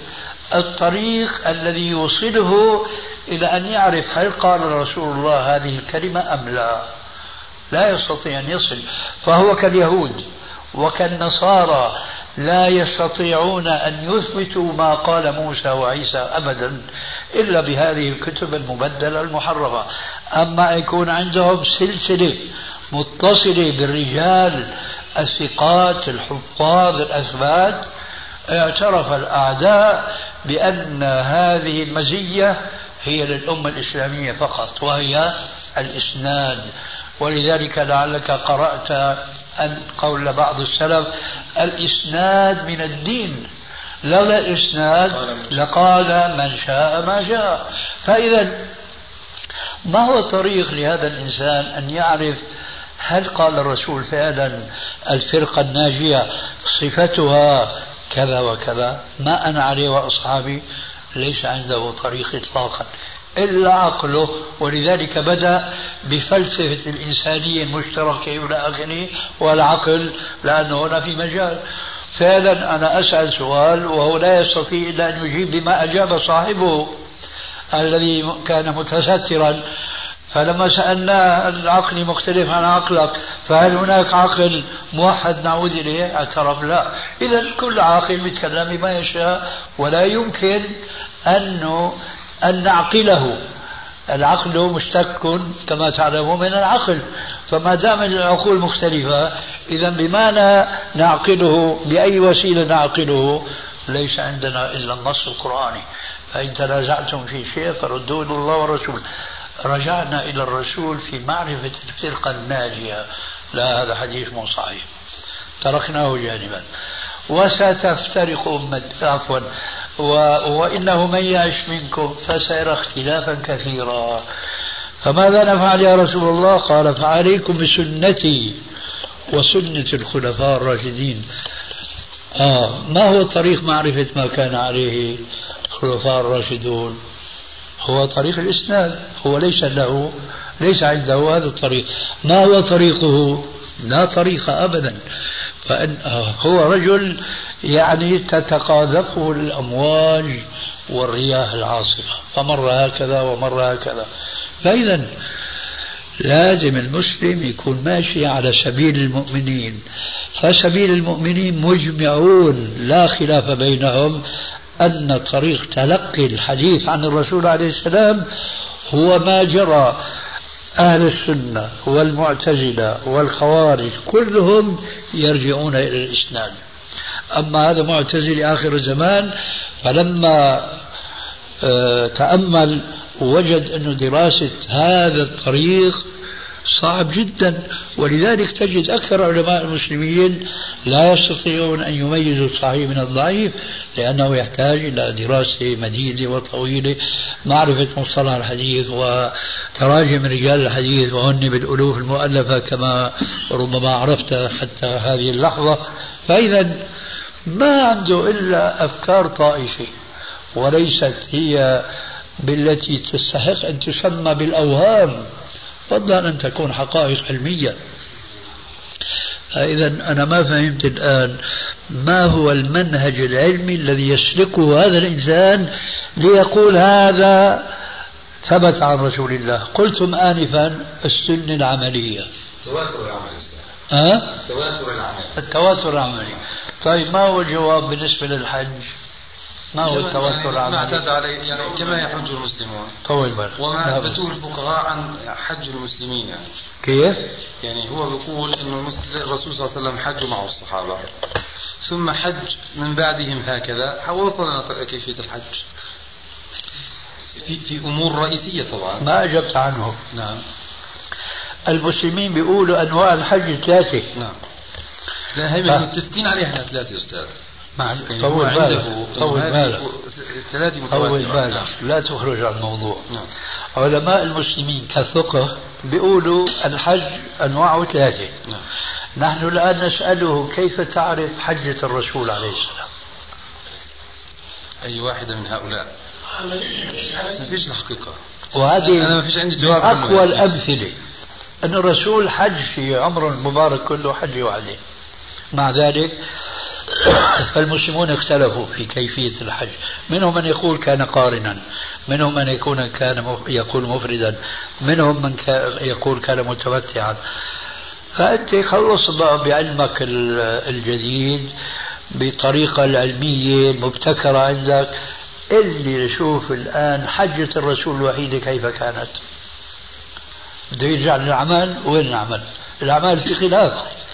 الطريق الذي يوصله إلى أن يعرف هل قال رسول الله هذه الكلمة أم لا. لا يستطيع أن يصل. فهو كاليهود. وكالنصارى لا يستطيعون أن يثبتوا ما قال موسى وعيسى أبدا إلا بهذه الكتب المبدلة المحرفة أما يكون عندهم سلسلة متصلة بالرجال الثقات الحفاظ الأثبات اعترف الأعداء بأن هذه المزية هي للأمة الإسلامية فقط وهي الإسناد. ولذلك لعلك قرأت قول بعض السلف الإسناد من الدين. لولا الإسناد لقال من شاء ما شاء. فإذا ما هو الطريق لهذا الإنسان أن يعرف هل قال الرسول فعلا الفرقة الناجية صفتها كذا وكذا؟ ما أنا عليه وأصحابي ليس عنده طريق إطلاقا. إلا عقله ولذلك بدأ بفلسفة الإنسانية المشتركة إلى آخره والعقل لأنه هنا في مجال. فعلا أنا أسأل سؤال وهو لا يستطيع إلا أن يجيب بما أجاب صاحبه الذي كان متسترا. فلما سألناه العقل مختلف عن عقلك فهل هناك عقل موحد نعود إليه؟ اعترف لا. إذا كل عاقل بيتكلم بما يشاء ولا يمكن أنه أن نعقله. العقل مشتق كما تعلمون من العقل. فما دام العقول مختلفة إذا بما نعقله بأي وسيلة نعقله؟ ليس عندنا إلا النص القرآني فإن تنازعتم في شيء فردوه إلى الله والرسول. رجعنا إلى الرسول في معرفة الفرقة الناجية. لا هذا حديث مو صحيح. تركناه جانبا. وستفترق أمة عفوا. و... وإنه من يعش منكم فسيرى اختلافا كثيرا. فماذا نفعل يا رسول الله؟ قال فعليكم بسنتي وسنة الخلفاء الراشدين. آه ما هو طريق معرفة ما كان عليه الخلفاء الراشدون؟ هو طريق الإسناد هو ليس له ليس عنده هذا الطريق. ما هو طريقه؟ لا طريق أبدا. فإن هو رجل يعني تتقاذفه الأمواج والرياح العاصفة. فمر هكذا ومر هكذا. فإذا لازم المسلم يكون ماشي على سبيل المؤمنين. فسبيل المؤمنين مجمعون لا خلاف بينهم أن طريق تلقي الحديث عن الرسول عليه السلام هو ما جرى أهل السنة والمعتزلة والخوارج كلهم يرجعون إلى الإسناد أما هذا معتزلي آخر الزمان فلما آه، تأمل وجد أن دراسة هذا الطريق صعب جدا. ولذلك تجد أكثر علماء المسلمين لا يستطيعون أن يميزوا الصحيح من الضعيف لأنه يحتاج إلى دراسة مديدة وطويلة معرفة مصطلح الحديث وتراجم رجال الحديث وهن بالألوف المؤلفة كما ربما عرفت حتى هذه اللحظة. فإذا ما عنده إلا أفكار طائفة وليست هي بالتي تستحق أن تسمى بالأوهام فضلا أن تكون حقائق علمية. إذا أنا ما فهمت الآن ما هو المنهج العلمي الذي يسلكه هذا الإنسان ليقول هذا ثبت عن رسول الله. قلتم آنفا السنة العملية. تواتر العمل. أه؟ تواتر العمل التواتر العملي. طيب ما هو الجواب بالنسبة للحج؟ ما هو التواتر العملي؟ ما اعتاد عليه يعني كما يحج المسلمون. طول بالك وما اثبتوه الفقهاء عن حج المسلمين. يعني كيف؟ يعني هو بيقول إنه الرسول صلى الله عليه وسلم حج معه الصحابة. ثم حج من بعدهم هكذا. وصلنا كيفية الحج. في في أمور رئيسية طبعا. ما أجبت عنه. نعم. المسلمين بيقولوا أنواع الحج ثلاثة نعم. لا هي متفقين عليها إحنا ثلاثة أستاذ. مع طول بالك طول بالك. ثلاثة طول بالك. لا تخرج عن الموضوع. نعم. علماء المسلمين كفقه بيقولوا الحج أنواعه ثلاثة. نعم. نحن الآن نسأله كيف تعرف حجة الرسول عليه السلام؟ أي واحدة من هؤلاء؟ ما فيش الحقيقة وهذه أنا ما فيش عندي جواب. أقوى الأمثلة. أن الرسول حج في عمره المبارك كله حج وحده مع ذلك فالمسلمون اختلفوا في كيفية الحج. منهم من يقول كان قارنا منهم من يكون كان يقول مفردا منهم من يقول كان متمتعا. فأنت خلص بعلمك الجديد بالطريقة العلمية المبتكرة عندك. اللي نشوف الآن حجة الرسول الوحيدة كيف كانت؟ بده يرجع للعمل وين العمل؟ الأعمال في خلاف.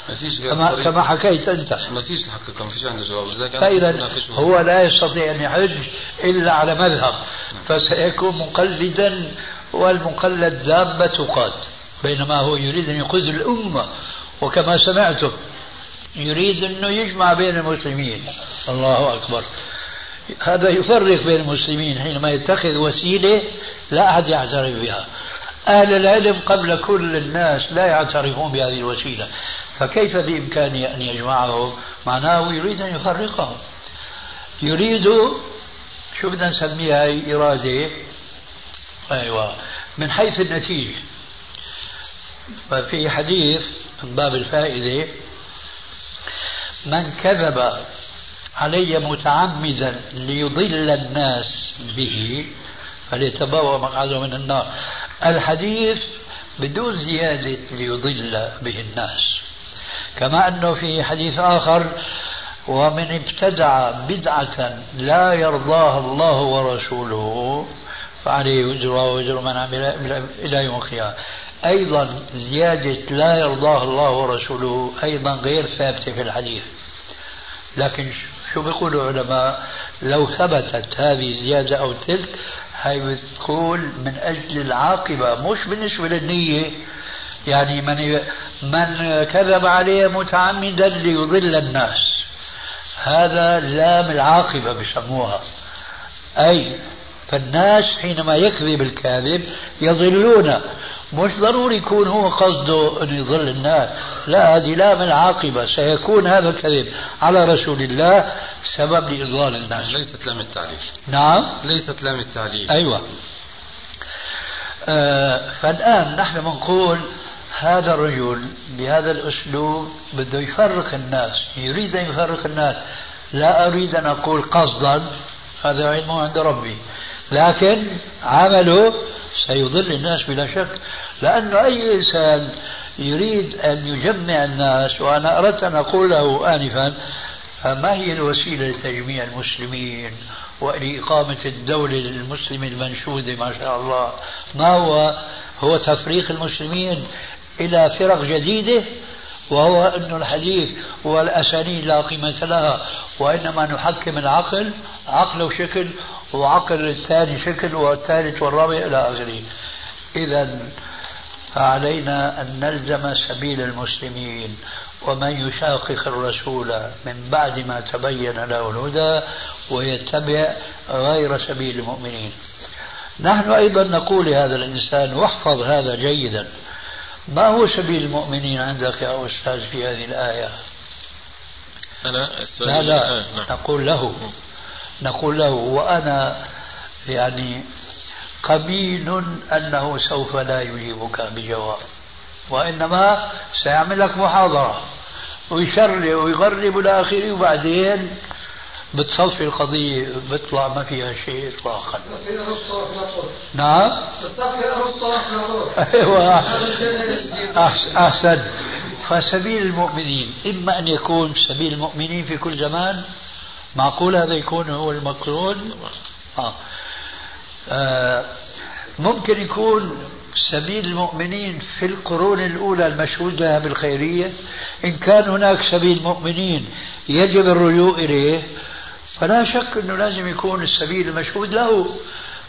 ما فيش كما, كما حكيت أنت. ما فيش الحقيقة ما فيش عنده جواب. فإذا هو لا يستطيع أن يحج إلا على مذهب. فسيكون مقلدا والمقلد دابة تقاد بينما هو يريد أن يقود الأمة. وكما سمعتم يريد أنه يجمع بين المسلمين. الله أكبر. هذا يفرق بين المسلمين حينما يتخذ وسيلة لا أحد يعترف بها. أهل العلم قبل كل الناس لا يعترفون بهذه الوسيلة. فكيف بإمكانه أن يجمعهم؟ معناه يريد أن يفرقهم. يريد شو بدنا نسميها هي إرادة. أيوة. من حيث النتيجة. في حديث من باب الفائدة من كذب علي متعمدا ليضل الناس به فليتبوأ مقعده من النار. الحديث بدون زيادة ليضل به الناس. كما أنه في حديث آخر ومن ابتدع بدعة لا يرضاها الله ورسوله فعليه وزرها وزر من عمل إلى يوم القيامة. أيضا زيادة لا يرضاها الله ورسوله أيضا غير ثابتة في الحديث. لكن شو بيقولوا العلماء؟ لو ثبتت هذه الزيادة أو تلك هاي بتقول من أجل العاقبة مش بالنسبة للنية. يعني من من كذب عليه متعمدا ليضل الناس. هذا لام العاقبة بسموها أي فالناس حينما يكذب الكاذب يضلون. مش ضروري يكون هو قصده أن يضل الناس. لا هذه لام العاقبة سيكون هذا الكذب على رسول الله سبب لإضلال الناس. ليست لام التعليل. نعم. ليست لام التعليل. أيوة. آه فالآن نحن بنقول هذا الرجل بهذا الأسلوب بده يفرق الناس. يريد أن يفرق الناس. لا أريد أن أقول قصدا. هذا علمه عند ربي. لكن عمله سيضل الناس بلا شك. لأنه أي إنسان يريد أن يجمع الناس وأنا أردت أن أقول له آنفا فما هي الوسيلة لتجميع المسلمين ولإقامة الدولة المسلمة المنشودة ما شاء الله؟ ما هو؟ هو تفريق المسلمين إلى فرق جديدة وهو أن الحديث والأسانيد لا قيمة لها وإنما نحكم العقل عقله شكل وعقل الثاني شكل والثالث والرابع إلى آخره. إذا فعلينا أن نلزم سبيل المسلمين ومن يشاقق الرسول من بعد ما تبين له الهدى ويتبع غير سبيل المؤمنين. نحن أيضا نقول لهذا الإنسان واحفظ هذا جيدا. ما هو سبيل المؤمنين عندك يا أستاذ في هذه الآية أنا السؤال لا لا آه نعم. نقول له نقول له وأنا يعني قبيل أنه سوف لا يجيبك بجواب وإنما سيعمل لك محاضرة ويشرع ويغرب إلى آخره وبعدين بتصفي القضية بيطلع ما فيها شيء إطلاقا نعم؟ أيوة. أحسن, فسبيل المؤمنين إما أن يكون سبيل المؤمنين في كل زمان معقول هذا يكون هو المقصود؟ آه. آه. ممكن يكون سبيل المؤمنين في القرون الأولى المشهود لها بالخيرية. إن كان هناك سبيل مؤمنين يجب الرجوع إليه فلا شك أنه لازم يكون السبيل المشهود له.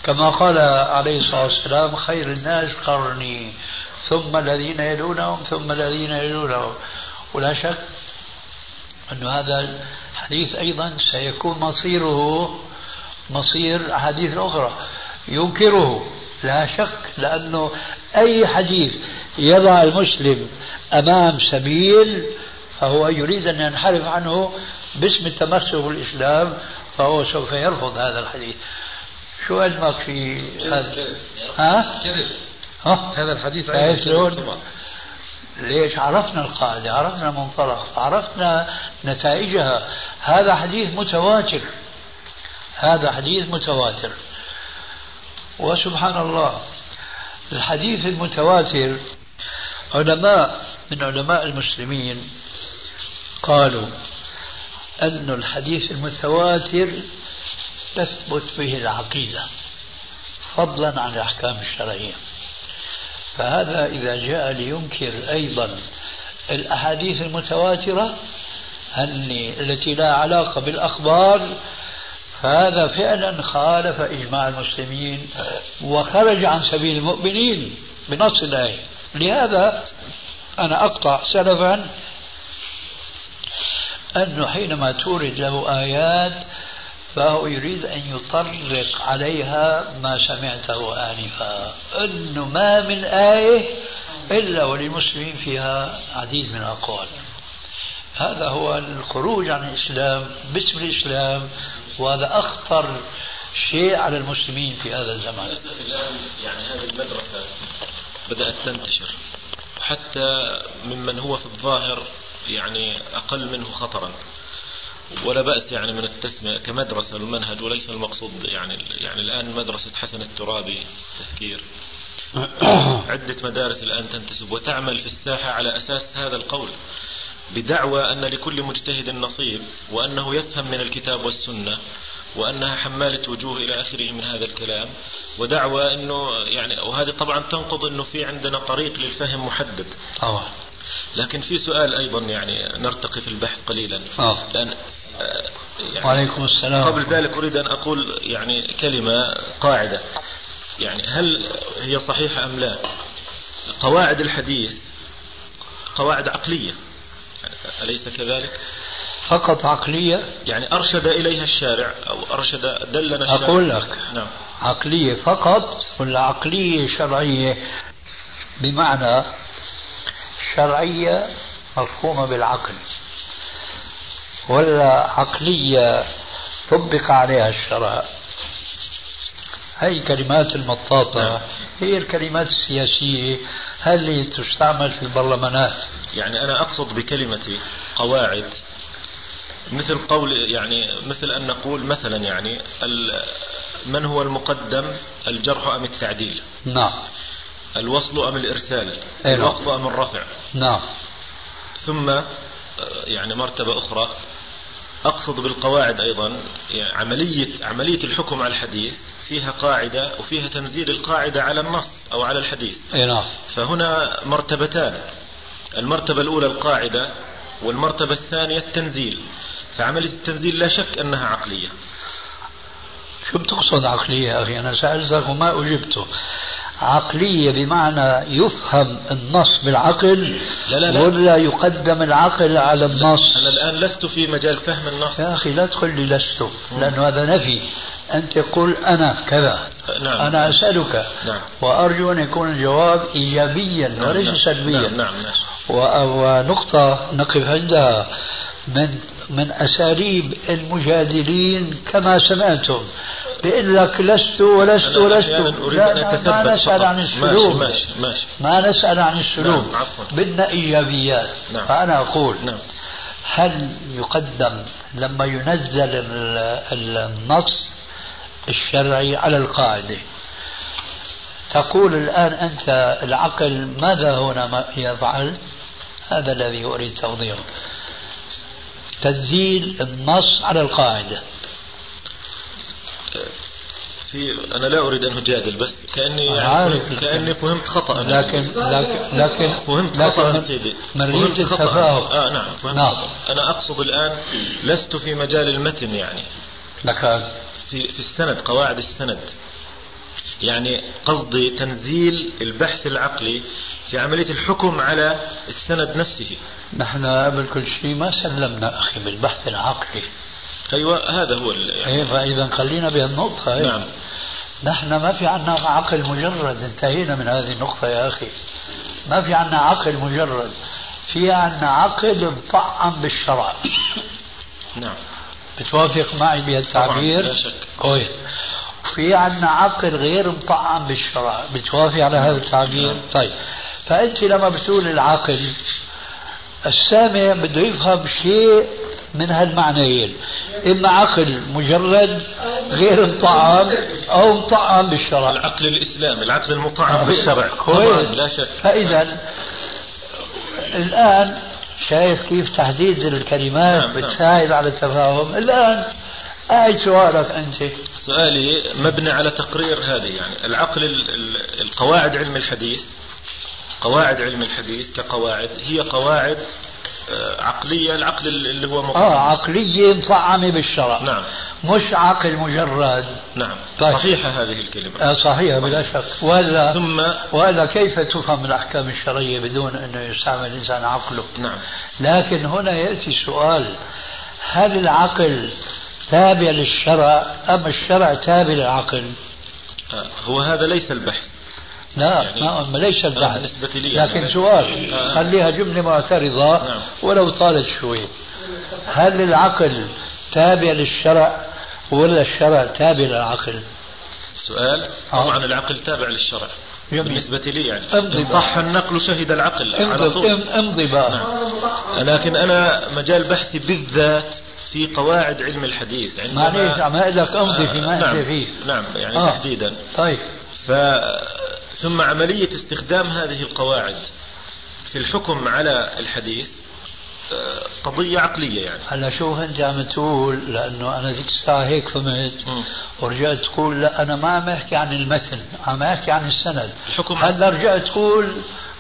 كما قال عليه الصلاة والسلام خير الناس قرني ثم الذين يلونهم ثم الذين يلونهم. ولا شك أن هذا الحديث أيضا سيكون مصيره مصير أحاديث أخرى ينكره. لا شك لأنه أي حديث يضع المسلم أمام سبيل فهو يريد أن ينحرف عنه باسم التمسك بالإسلام فهو سوف يرفض هذا الحديث شو علمك في هذا؟ ها؟ كذب ها؟ هذا الحديث شلون؟ ليش عرفنا القاعدة عرفنا المنطلق عرفنا نتائجها هذا حديث متواتر هذا حديث متواتر وسبحان الله الحديث المتواتر علماء من علماء المسلمين قالوا أن الحديث المتواتر تثبت به العقيدة فضلا عن الأحكام الشرعية. فهذا إذا جاء لينكر أيضا الأحاديث المتواترة التي لا علاقة بالأخبار فهذا فعلا خالف إجماع المسلمين وخرج عن سبيل المؤمنين بنص الآية لهذا أنا أقطع سلفا أنه حينما تورد له آيات فهو يريد أن يطرق عليها ما سمعته آنفا. أنه ما من آية إلا وللمسلمين فيها عديد من الأقوال هذا هو الخروج عن الإسلام باسم الإسلام وهذا أخطر شيء على المسلمين في هذا الزمان. الآن يعني هذه المدرسة بدأت تنتشر. حتى ممن هو في الظاهر يعني أقل منه خطرا. ولا بأس يعني من التسمية كمدرسة المنهج وليس المقصود يعني يعني الآن مدرسة حسن الترابي تفكير. عدة مدارس الآن تنتسب وتعمل في الساحة على أساس هذا القول. بدعوى أن لكل مجتهد نصيب وأنه يفهم من الكتاب والسنة وأنها حمالة وجوه إلى آخره من هذا الكلام. ودعوى أنه يعني وهذه طبعا تنقض أنه في عندنا طريق للفهم محدد. طبعا لكن في سؤال أيضا يعني نرتقي في البحث قليلا. آه. لأن آه، يعني وعليكم السلام. قبل ذلك أريد أن أقول يعني كلمة قاعدة. يعني هل هي صحيحة أم لا؟ قواعد الحديث قواعد عقلية. يعني أليس كذلك؟ فقط عقلية؟ يعني أرشد إليها الشارع أو أرشد دلنا الشارع. أقول لك نعم. عقلية فقط ولا عقلية شرعية. بمعنى شرعية مفهومة بالعقل. ولا عقلية طبق عليها الشرع. هي كلمات المطاطة. هي الكلمات السياسية. اللي تستعمل في البرلمانات؟ يعني أنا أقصد بكلمتي قواعد. مثل قول يعني مثل أن نقول مثلا يعني ال- من هو المقدم؟ الجرح أم التعديل؟ نعم. الوصل أم الإرسال؟ أي نعم. الوقف أم الرفع؟ نعم. ثم آه، يعني مرتبة أخرى. أقصد بالقواعد أيضا يعني عملية عملية الحكم على الحديث فيها قاعدة وفيها تنزيل القاعدة على النص أو على الحديث. أي نعم. فهنا مرتبتان. المرتبة الأولى القاعدة والمرتبة الثانية التنزيل. فعملية التنزيل لا شك أنها عقلية. شو بتقصد عقلية أخي؟ أنا سألتك وما أجبته. عقلية بمعنى يفهم النص بالعقل لا لا لا. ولا يقدم العقل على النص أنا الآن لست في مجال فهم النص يا أخي لا تقل لي لست لأنه هذا نفي أنت قل أنا كذا نعم. أنا أسألك نعم. وأرجو أن يكون الجواب إيجابيا نعم، وليس نعم. سلبيا نعم نعم. و- ونقطة نقف عندها من من أساليب المجادلين كما سمعتم بيقول لك لست ولست ولست. لا، أن ما- نسأل. عن السلوك. ماشي ماشي. ماشي ما نسأل عن السلوك. نعم،. بدنا إيجابيات. نعم. فأنا أقول نعم. هل يقدم لما ينزل ال- ال- النص الشرعي على القاعدة؟ تقول الآن أنت العقل ماذا هنا ما يفعل؟ هذا الذي أريد توضيحه. تنزيل النص على القاعدة. في أنا لا أريد أن أجادل بس أنا يعني عارف. فهمت- كأني فهمت خطأ. لكن لكن لكن فهمت لكن من- سيدي فهمت التفاهم آه نعم فهمت نعم. خطأ. أنا أقصد الآن لست في مجال المتن يعني. لك في في السند قواعد السند. يعني قصدي تنزيل البحث العقلي في عملية الحكم على السند نفسه. نحن قبل كل شيء ما سلمنا أخي بالبحث العقلي. أيوة هذا هو يعني إيه فإذا خلينا بهالنقطة إيه. نعم. نحن ما في عنا عقل مجرد. انتهينا من هذه النقطة يا أخي. ما في عنا عقل مجرد. في عنا عقل مطعم بالشرع. نعم. بتوافق معي بهالتعبير طبعاً، لا شك. كويس في عنا عقل غير مطعم بالشرع. بتوافق على هذا التعبير؟ نعم. طيب. فأنت لما بتقول العقل السامع بده يفهم شيء من هالمعنيين. إما عقل مجرد غير مطعم أو مطعم بالشرع. العقل الإسلامي العقل المطعم بالشرع. طبعا كويس لا شك. فإذا الآن شايف كيف تحديد الكلمات نعم، نعم. بتساعد على التفاهم. الآن أعد سؤالك أنت؟ سؤالي مبني على تقرير هذه يعني العقل ال- ال- القواعد علم الحديث قواعد علم الحديث كقواعد هي قواعد عقلية العقل اللي هو مطعم آه عقلية مطعمة بالشرع. نعم. مش عقل مجرد. نعم. طيب. صحيحة هذه الكلمة. آه صحيح بلا شك. ولا ثم ولا كيف تفهم الأحكام الشرعية بدون أنه يستعمل الإنسان عقله؟ نعم. لكن هنا يأتي سؤال هل العقل تابع للشرع أم الشرع تابع للعقل؟ آه، هو هذا ليس البحث. لا يعني- ما ليس البحث؟ بالنسبة لي يعني. لكن سؤال آه. خليها جملة معترضة نعم. ولو طالت شوي. هل العقل تابع للشرع ولا الشرع تابع للعقل؟ سؤال. طبعا العقل تابع للشرع. جميل. بالنسبة لي يعني. امضي صح النقل شهد العقل على امضي طول. ام- امضي بقى نعم. لكن أنا مجال بحثي بالذات في قواعد علم الحديث. عندما معليش عم أقول لك امضي في ما نعم. أنت فيه. نعم يعني آه. تحديدا. طيب. ف ثم عملية استخدام هذه القواعد في الحكم على الحديث آه، قضية عقلية يعني. هلا شوف انت عم تقول؟ لأنه أنا ذيك الساعة هيك فهمت. ورجعت تقول لا أنا ما عم أحكي عن المتن عم أحكي عن السند. الحكم هلا رجعت تقول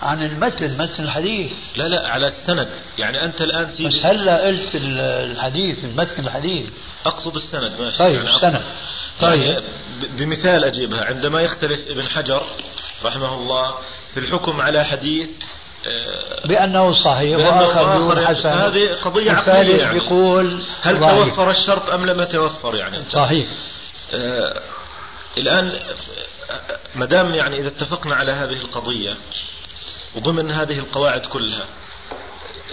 عن المتن متن الحديث. لا لا على السند. يعني أنت الآن بس سيدي هلا قلت ال- الحديث المتن الحديث. أقصد السند ماشي. طيب يعني السند. يعني طيب. ب- بمثال أجيبها. عندما يختلف ابن حجر رحمه الله في الحكم على حديث آه، بأنه صحيح بأنه وآخر آخر بيقول حسن هذه قضية عقلية يعني. بيقول هل ضعيف. توفر الشرط أم لم يتوفر يعني صحيح آه، الآن ما دام يعني إذا اتفقنا على هذه القضية وضمن هذه القواعد كلها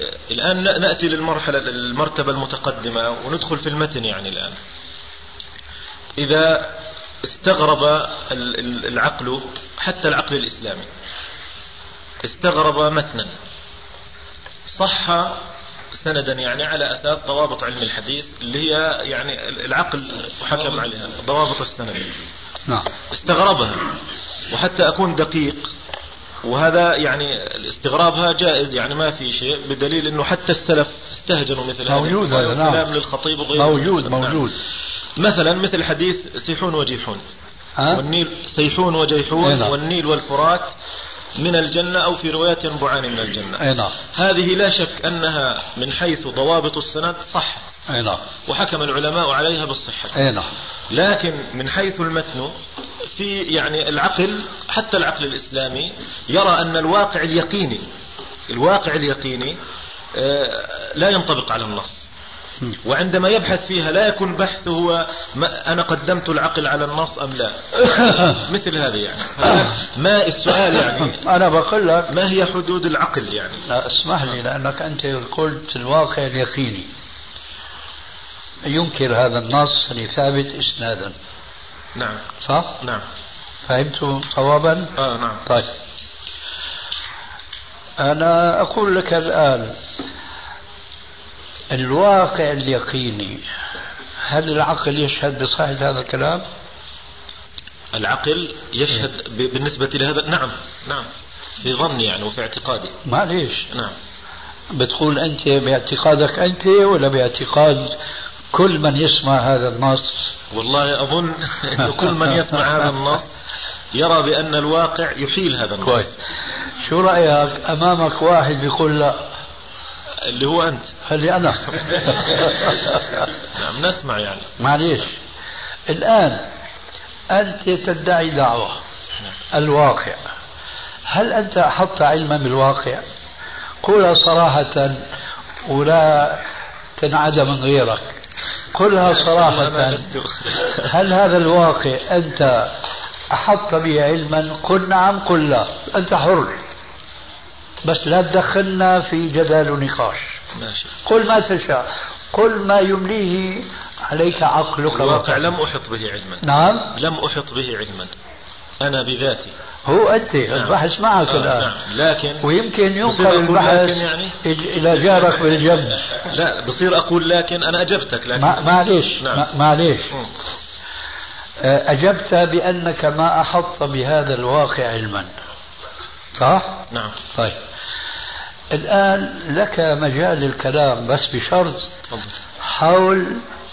آه، الآن نأتي للمرحلة المرتبة المتقدمة وندخل في المتن يعني الآن إذا استغرب ال- ال- العقل حتى العقل الإسلامي استغرب متنا. صح سندا يعني على أساس ضوابط علم الحديث اللي هي يعني العقل حكم عليها ضوابط السند. نعم. استغربها وحتى أكون دقيق وهذا يعني استغرابها جائز يعني ما في شيء بدليل أنه حتى السلف استهجنوا مثل هذا موجود هذا، نعم. للخطيب وغيره. موجود نعم. موجود. مثلا مثل حديث سيحون وجيحون. ها؟ والنيل سيحون وجيحون أي نعم. والنيل والفرات من الجنة أو في رواية ينبعان من الجنة. أي نعم. هذه لا شك أنها من حيث ضوابط السند صحت أي نعم. وحكم العلماء عليها بالصحة. نعم. لكن من حيث المتن في يعني العقل حتى العقل الإسلامي يرى أن الواقع اليقيني الواقع اليقيني آه، لا ينطبق على النص. وعندما يبحث فيها لا يكون بحثه هو ما أنا قدمت العقل على النص أم لا. مثل هذا يعني. ما السؤال يعني؟ أنا بقول لك ما هي حدود العقل يعني؟ لا اسمح لي لأنك أنت قلت الواقع اليقيني. ينكر هذا النص لثابت إسنادا. نعم. صح؟ نعم. فهمت صوابا؟ آه نعم. طيب. أنا أقول لك الآن الواقع اليقيني هل العقل يشهد بصحة هذا الكلام؟ العقل يشهد ب- بالنسبة لهذا. نعم نعم. في ظني يعني وفي اعتقادي. معليش. نعم. بتقول أنت باعتقادك أنت ولا باعتقاد كل من يسمع هذا النص؟ والله أظن أن كل من يسمع هذا النص يرى بأن الواقع يحيل هذا النص. كويس. شو رأيك أمامك واحد بيقول لا؟ اللي هو أنت. خلي أنا. نعم نسمع يعني. معليش. الآن أنت تدعي دعوة. الواقع. هل أنت أحط علما بالواقع؟ قولها صراحة ولا تنعدى من غيرك. قلها صراحة هل هذا الواقع أنت أحط به علما؟ قل نعم قل لا. أنت حر. بس لا تدخلنا في جدال ونقاش. ماشي. قل ما تشاء. قل ما يمليه عليك عقلك الواقع. لم أحط به علما. نعم. لم أحط به علما. أنا بذاتي. هو أنت البحث معك آه الآن. نعم. لكن ويمكن ينقل البحث يعني؟ إلى جارك بالجنب لا بصير أقول لكن أنا أجبتك لكن معليش نعم. ما- معليش. آه، أجبت بأنك ما أحط بهذا الواقع علما. صح؟ نعم. طيب. الآن لك مجال للكلام بس بشرط تفضل حول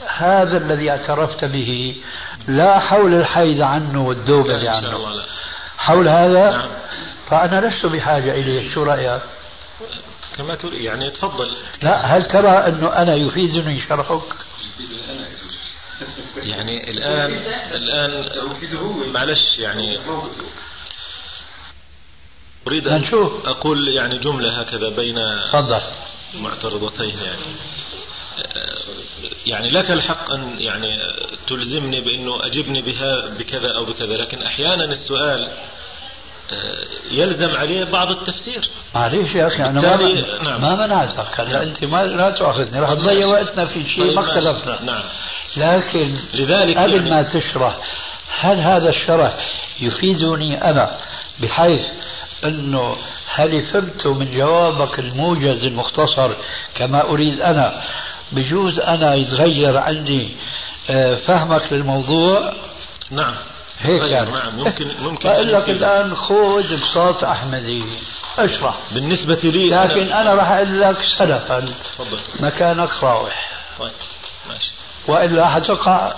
هذا الذي اعترفت به لا حول الحيد عنه والدوبة شاء عنه. الله لا. حول هذا؟ نعم. فأنا لست بحاجة إليه شو رأيك؟ كما تريد يعني تفضل. لا هل ترى أنه أنا يفيدني شرحك؟ يعني الآن الآن معلش يعني أريد أن نشوف. أقول يعني جملة هكذا بين تفضل معترضتين يعني يعني لك الحق أن يعني تلزمني بأنه أجبني بها بكذا أو بكذا لكن أحيانا السؤال آه، يلزم عليه بعض التفسير معليش يا أخي أنا ما. نعم. ما منعتك هلا أنت ما لا تأخذني راح تضيع وقتنا في شيء طيب ما. اختلفنا نعم لكن لذلك قبل يعني- ما تشرح هل هذا الشرح يفيدني أنا بحيث أنه هل فهمت من جوابك الموجز المختصر كما أريد أنا؟ بجوز أنا يتغير عندي آه، فهمك للموضوع؟ نعم. هيك طيب، يعني. نعم ممكن ممكن بقول لك. الآن خذ بساط أحمدي. اشرح. بالنسبة لي لكن أنا راح أقول لك سلفا. تفضل. مكانك راوح. طيب ماشي. وإلا حتقع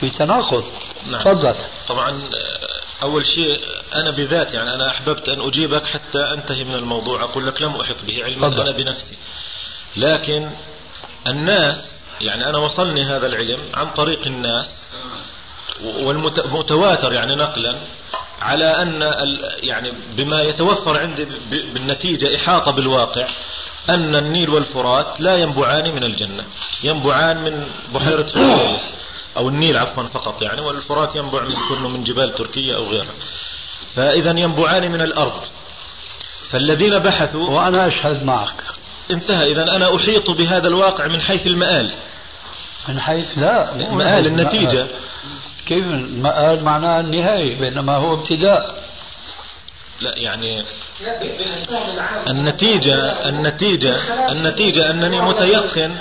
في تناقض. نعم. تفضل. طبعا أول شيء أنا بذات يعني أنا أحببت أن أجيبك حتى أنتهي من الموضوع أقول لك لم أحط به علما. أنا بنفسي لكن الناس يعني أنا وصلني هذا العلم عن طريق الناس والمتواتر يعني نقلا على أن يعني بما يتوفر عندي بالنتيجة إحاطة بالواقع أن النيل والفرات لا ينبعان من الجنة ينبعان من بحيرة فيروز أو النيل عفوا فقط يعني والفرات ينبع من كونه من جبال تركيا أو غيرها. فإذا ينبعان من الأرض. فالذين بحثوا وأنا أشهد معك. انتهى. إذا أنا أحيط بهذا الواقع من حيث المآل. من حيث لا مآل النتيجة. المآل. كيف المآل؟ معناه النهاية بينما هو ابتداء. لا يعني النتيجة النتيجة النتيجة أنني متيقن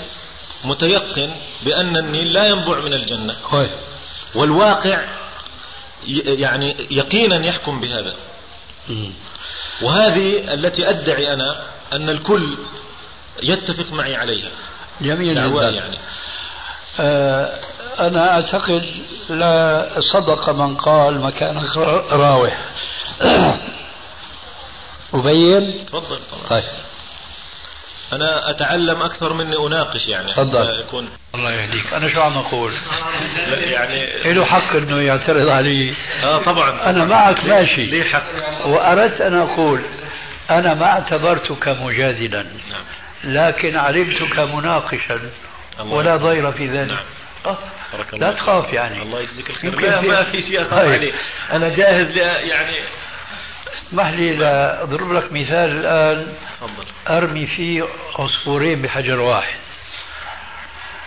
متيقن بأن النيل لا ينبع من الجنة. كويس والواقع ي- يعني يقينا يحكم بهذا. مم. وهذه التي أدعي أنا أن الكل يتفق معي عليها. جميل جدا. يعني. آه أنا أعتقد لا صدق من قال مكانك را- راوح. أبين؟ تفضل طبعا طيب. أنا أتعلم أكثر مني أناقش يعني. تفضل. يكون. الله يهديك. أنا شو عم أقول؟ لا، يعني له حق إنه يعترض علي. آه طبعا. أنا معك ماشي. ليه حق؟ وأردت أن أقول أنا ما اعتبرتك مجادلا نعم. لكن علمتك مناقشا الله ولا ضير في ذلك. نعم. آه، بارك الله لا. تخاف يعني. الله يجزيك الخير. لا ما في شيء أخاف طيب. عليه. أنا جاهز ل- يعني اسمح لي لاضرب لك مثال الآن. تفضل. أرمي فيه عصفورين بحجر واحد.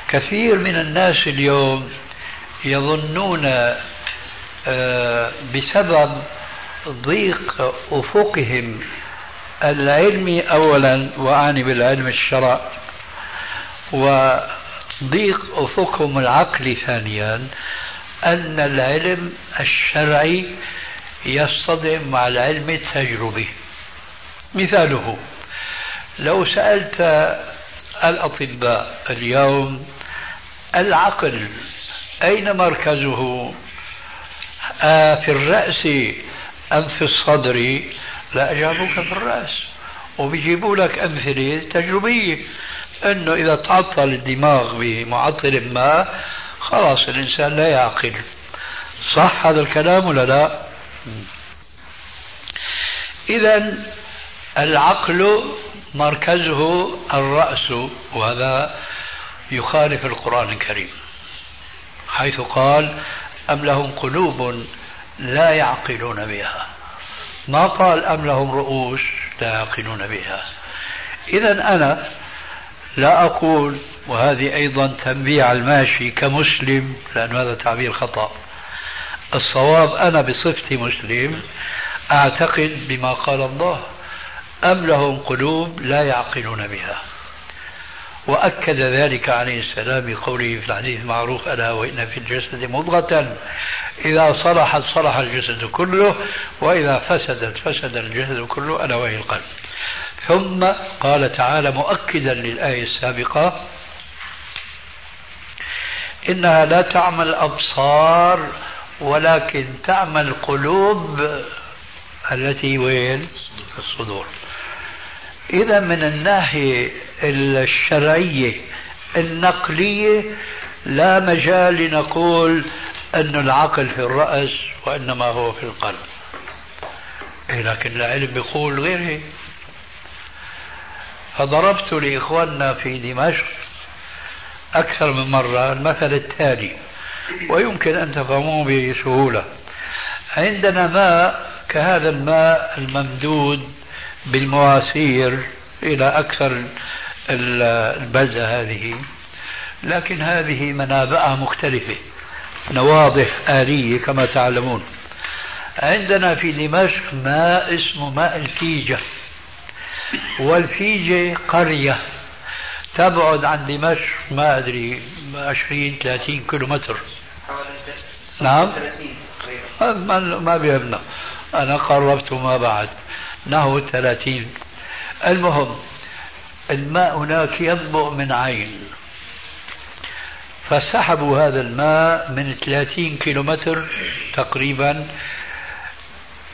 كثير من الناس اليوم يظنون آه، بسبب ضيق أفقهم العلمي اولا وأعني بالعلم الشرع وضيق أفقهم العقلي ثانيا أن العلم الشرعي يصطدم مع العلم التجربي مثاله لو سألت الأطباء اليوم العقل أين مركزه؟ آه في الرأس أم في الصدر؟ لا أجابوك في الرأس. وبيجيبوا لك أمثلة تجربية أنه إذا تعطل الدماغ بمعطل ما خلاص الإنسان لا يعقل. صح هذا الكلام ولا لا؟ إذا العقل مركزه الرأس وهذا يخالف القرآن الكريم حيث قال أم لهم قلوب لا يعقلون بها؟ ما قال أم لهم رؤوس لا يعقلون بها؟ إذا أنا لا أقول وهذه أيضا تنبيه على الماشي كمسلم لأن هذا تعبير خطأ. الصواب أنا بصفتي مسلم أعتقد بما قال الله أم لهم قلوب لا يعقلون بها. وأكد ذلك عليه السلام بقوله في الحديث المعروف ألا وإن في الجسد مضغة إذا صلحت صلح الجسد كله وإذا فسدت فسد الجسد كله ألا وهي القلب. ثم قال تعالى مؤكدا للآية السابقة إنها لا تعمى الأبصار ولكن تعمى القلوب التي وين؟ الصدور. إذا من الناحية الشرعية النقلية لا مجال لنقول أن العقل في الرأس وإنما هو في القلب. إيه لكن العلم بيقول غير هيك فضربت لإخواننا في دمشق أكثر من مرة المثل التالي. ويمكن أن تفهموه بسهولة. عندنا ماء كهذا الماء الممدود بالمواسير إلى أكثر البلدة هذه. لكن هذه منابعها مختلفة نواضح آلية كما تعلمون. عندنا في دمشق ماء اسمه ماء الفيجة. والفيجة قرية. تبعد عن دمشق ما أدري 20 30 كيلو متر نعم. ما ما بيهمنا. أنا قربت ما بعد. نحو 30 المهم الماء هناك ينبع من عين. فسحبوا هذا الماء من 30 كيلومتر تقريبا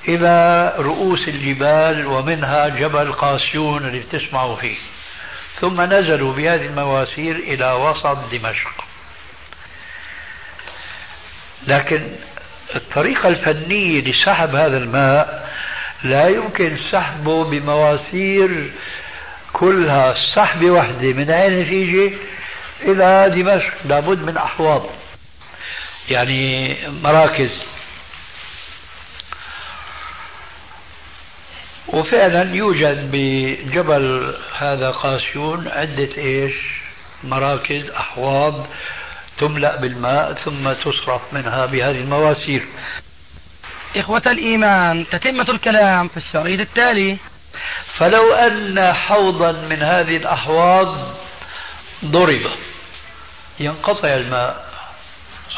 إلى رؤوس الجبال ومنها جبل قاسيون اللي بتسمعوا فيه. ثم نزلوا بهذه المواسير إلى وسط دمشق. لكن الطريقة الفنية لسحب هذا الماء لا يمكن سحبه بمواسير كلها. سحبة واحدة من عين الفيجة إلى دمشق. لابد من أحواض. يعني مراكز. وفعلا يوجد بجبل هذا قاسيون عدة إيش؟ مراكز أحواض تملأ بالماء ثم تصرف منها بهذه المواسير. إخوة الإيمان تتمة الكلام في الشريط التالي. فلو أن حوضا من هذه الأحواض ضرب ينقطع الماء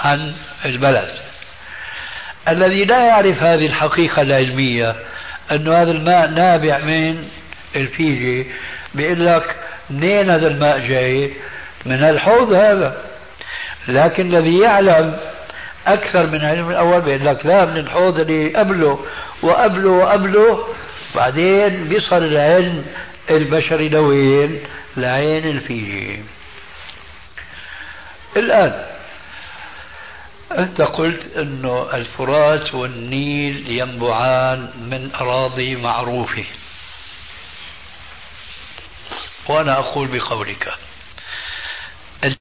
عن البلد. الذي لا يعرف هذه الحقيقة العلمية أن هذا الماء نابع من الفيجة بيقول لك منين هذا الماء جاي من الحوض هذا. لكن الذي يعلم أكثر من علم الأول بيقول لك لا من الحوض اللي قبله وقبله وقبله. بعدين بيصل العلم البشري لوين؟ لعين الفيجي. الآن أنت قلت أنه الفرات والنيل ينبعان من أراضي معروفة. وأنا أقول بقولك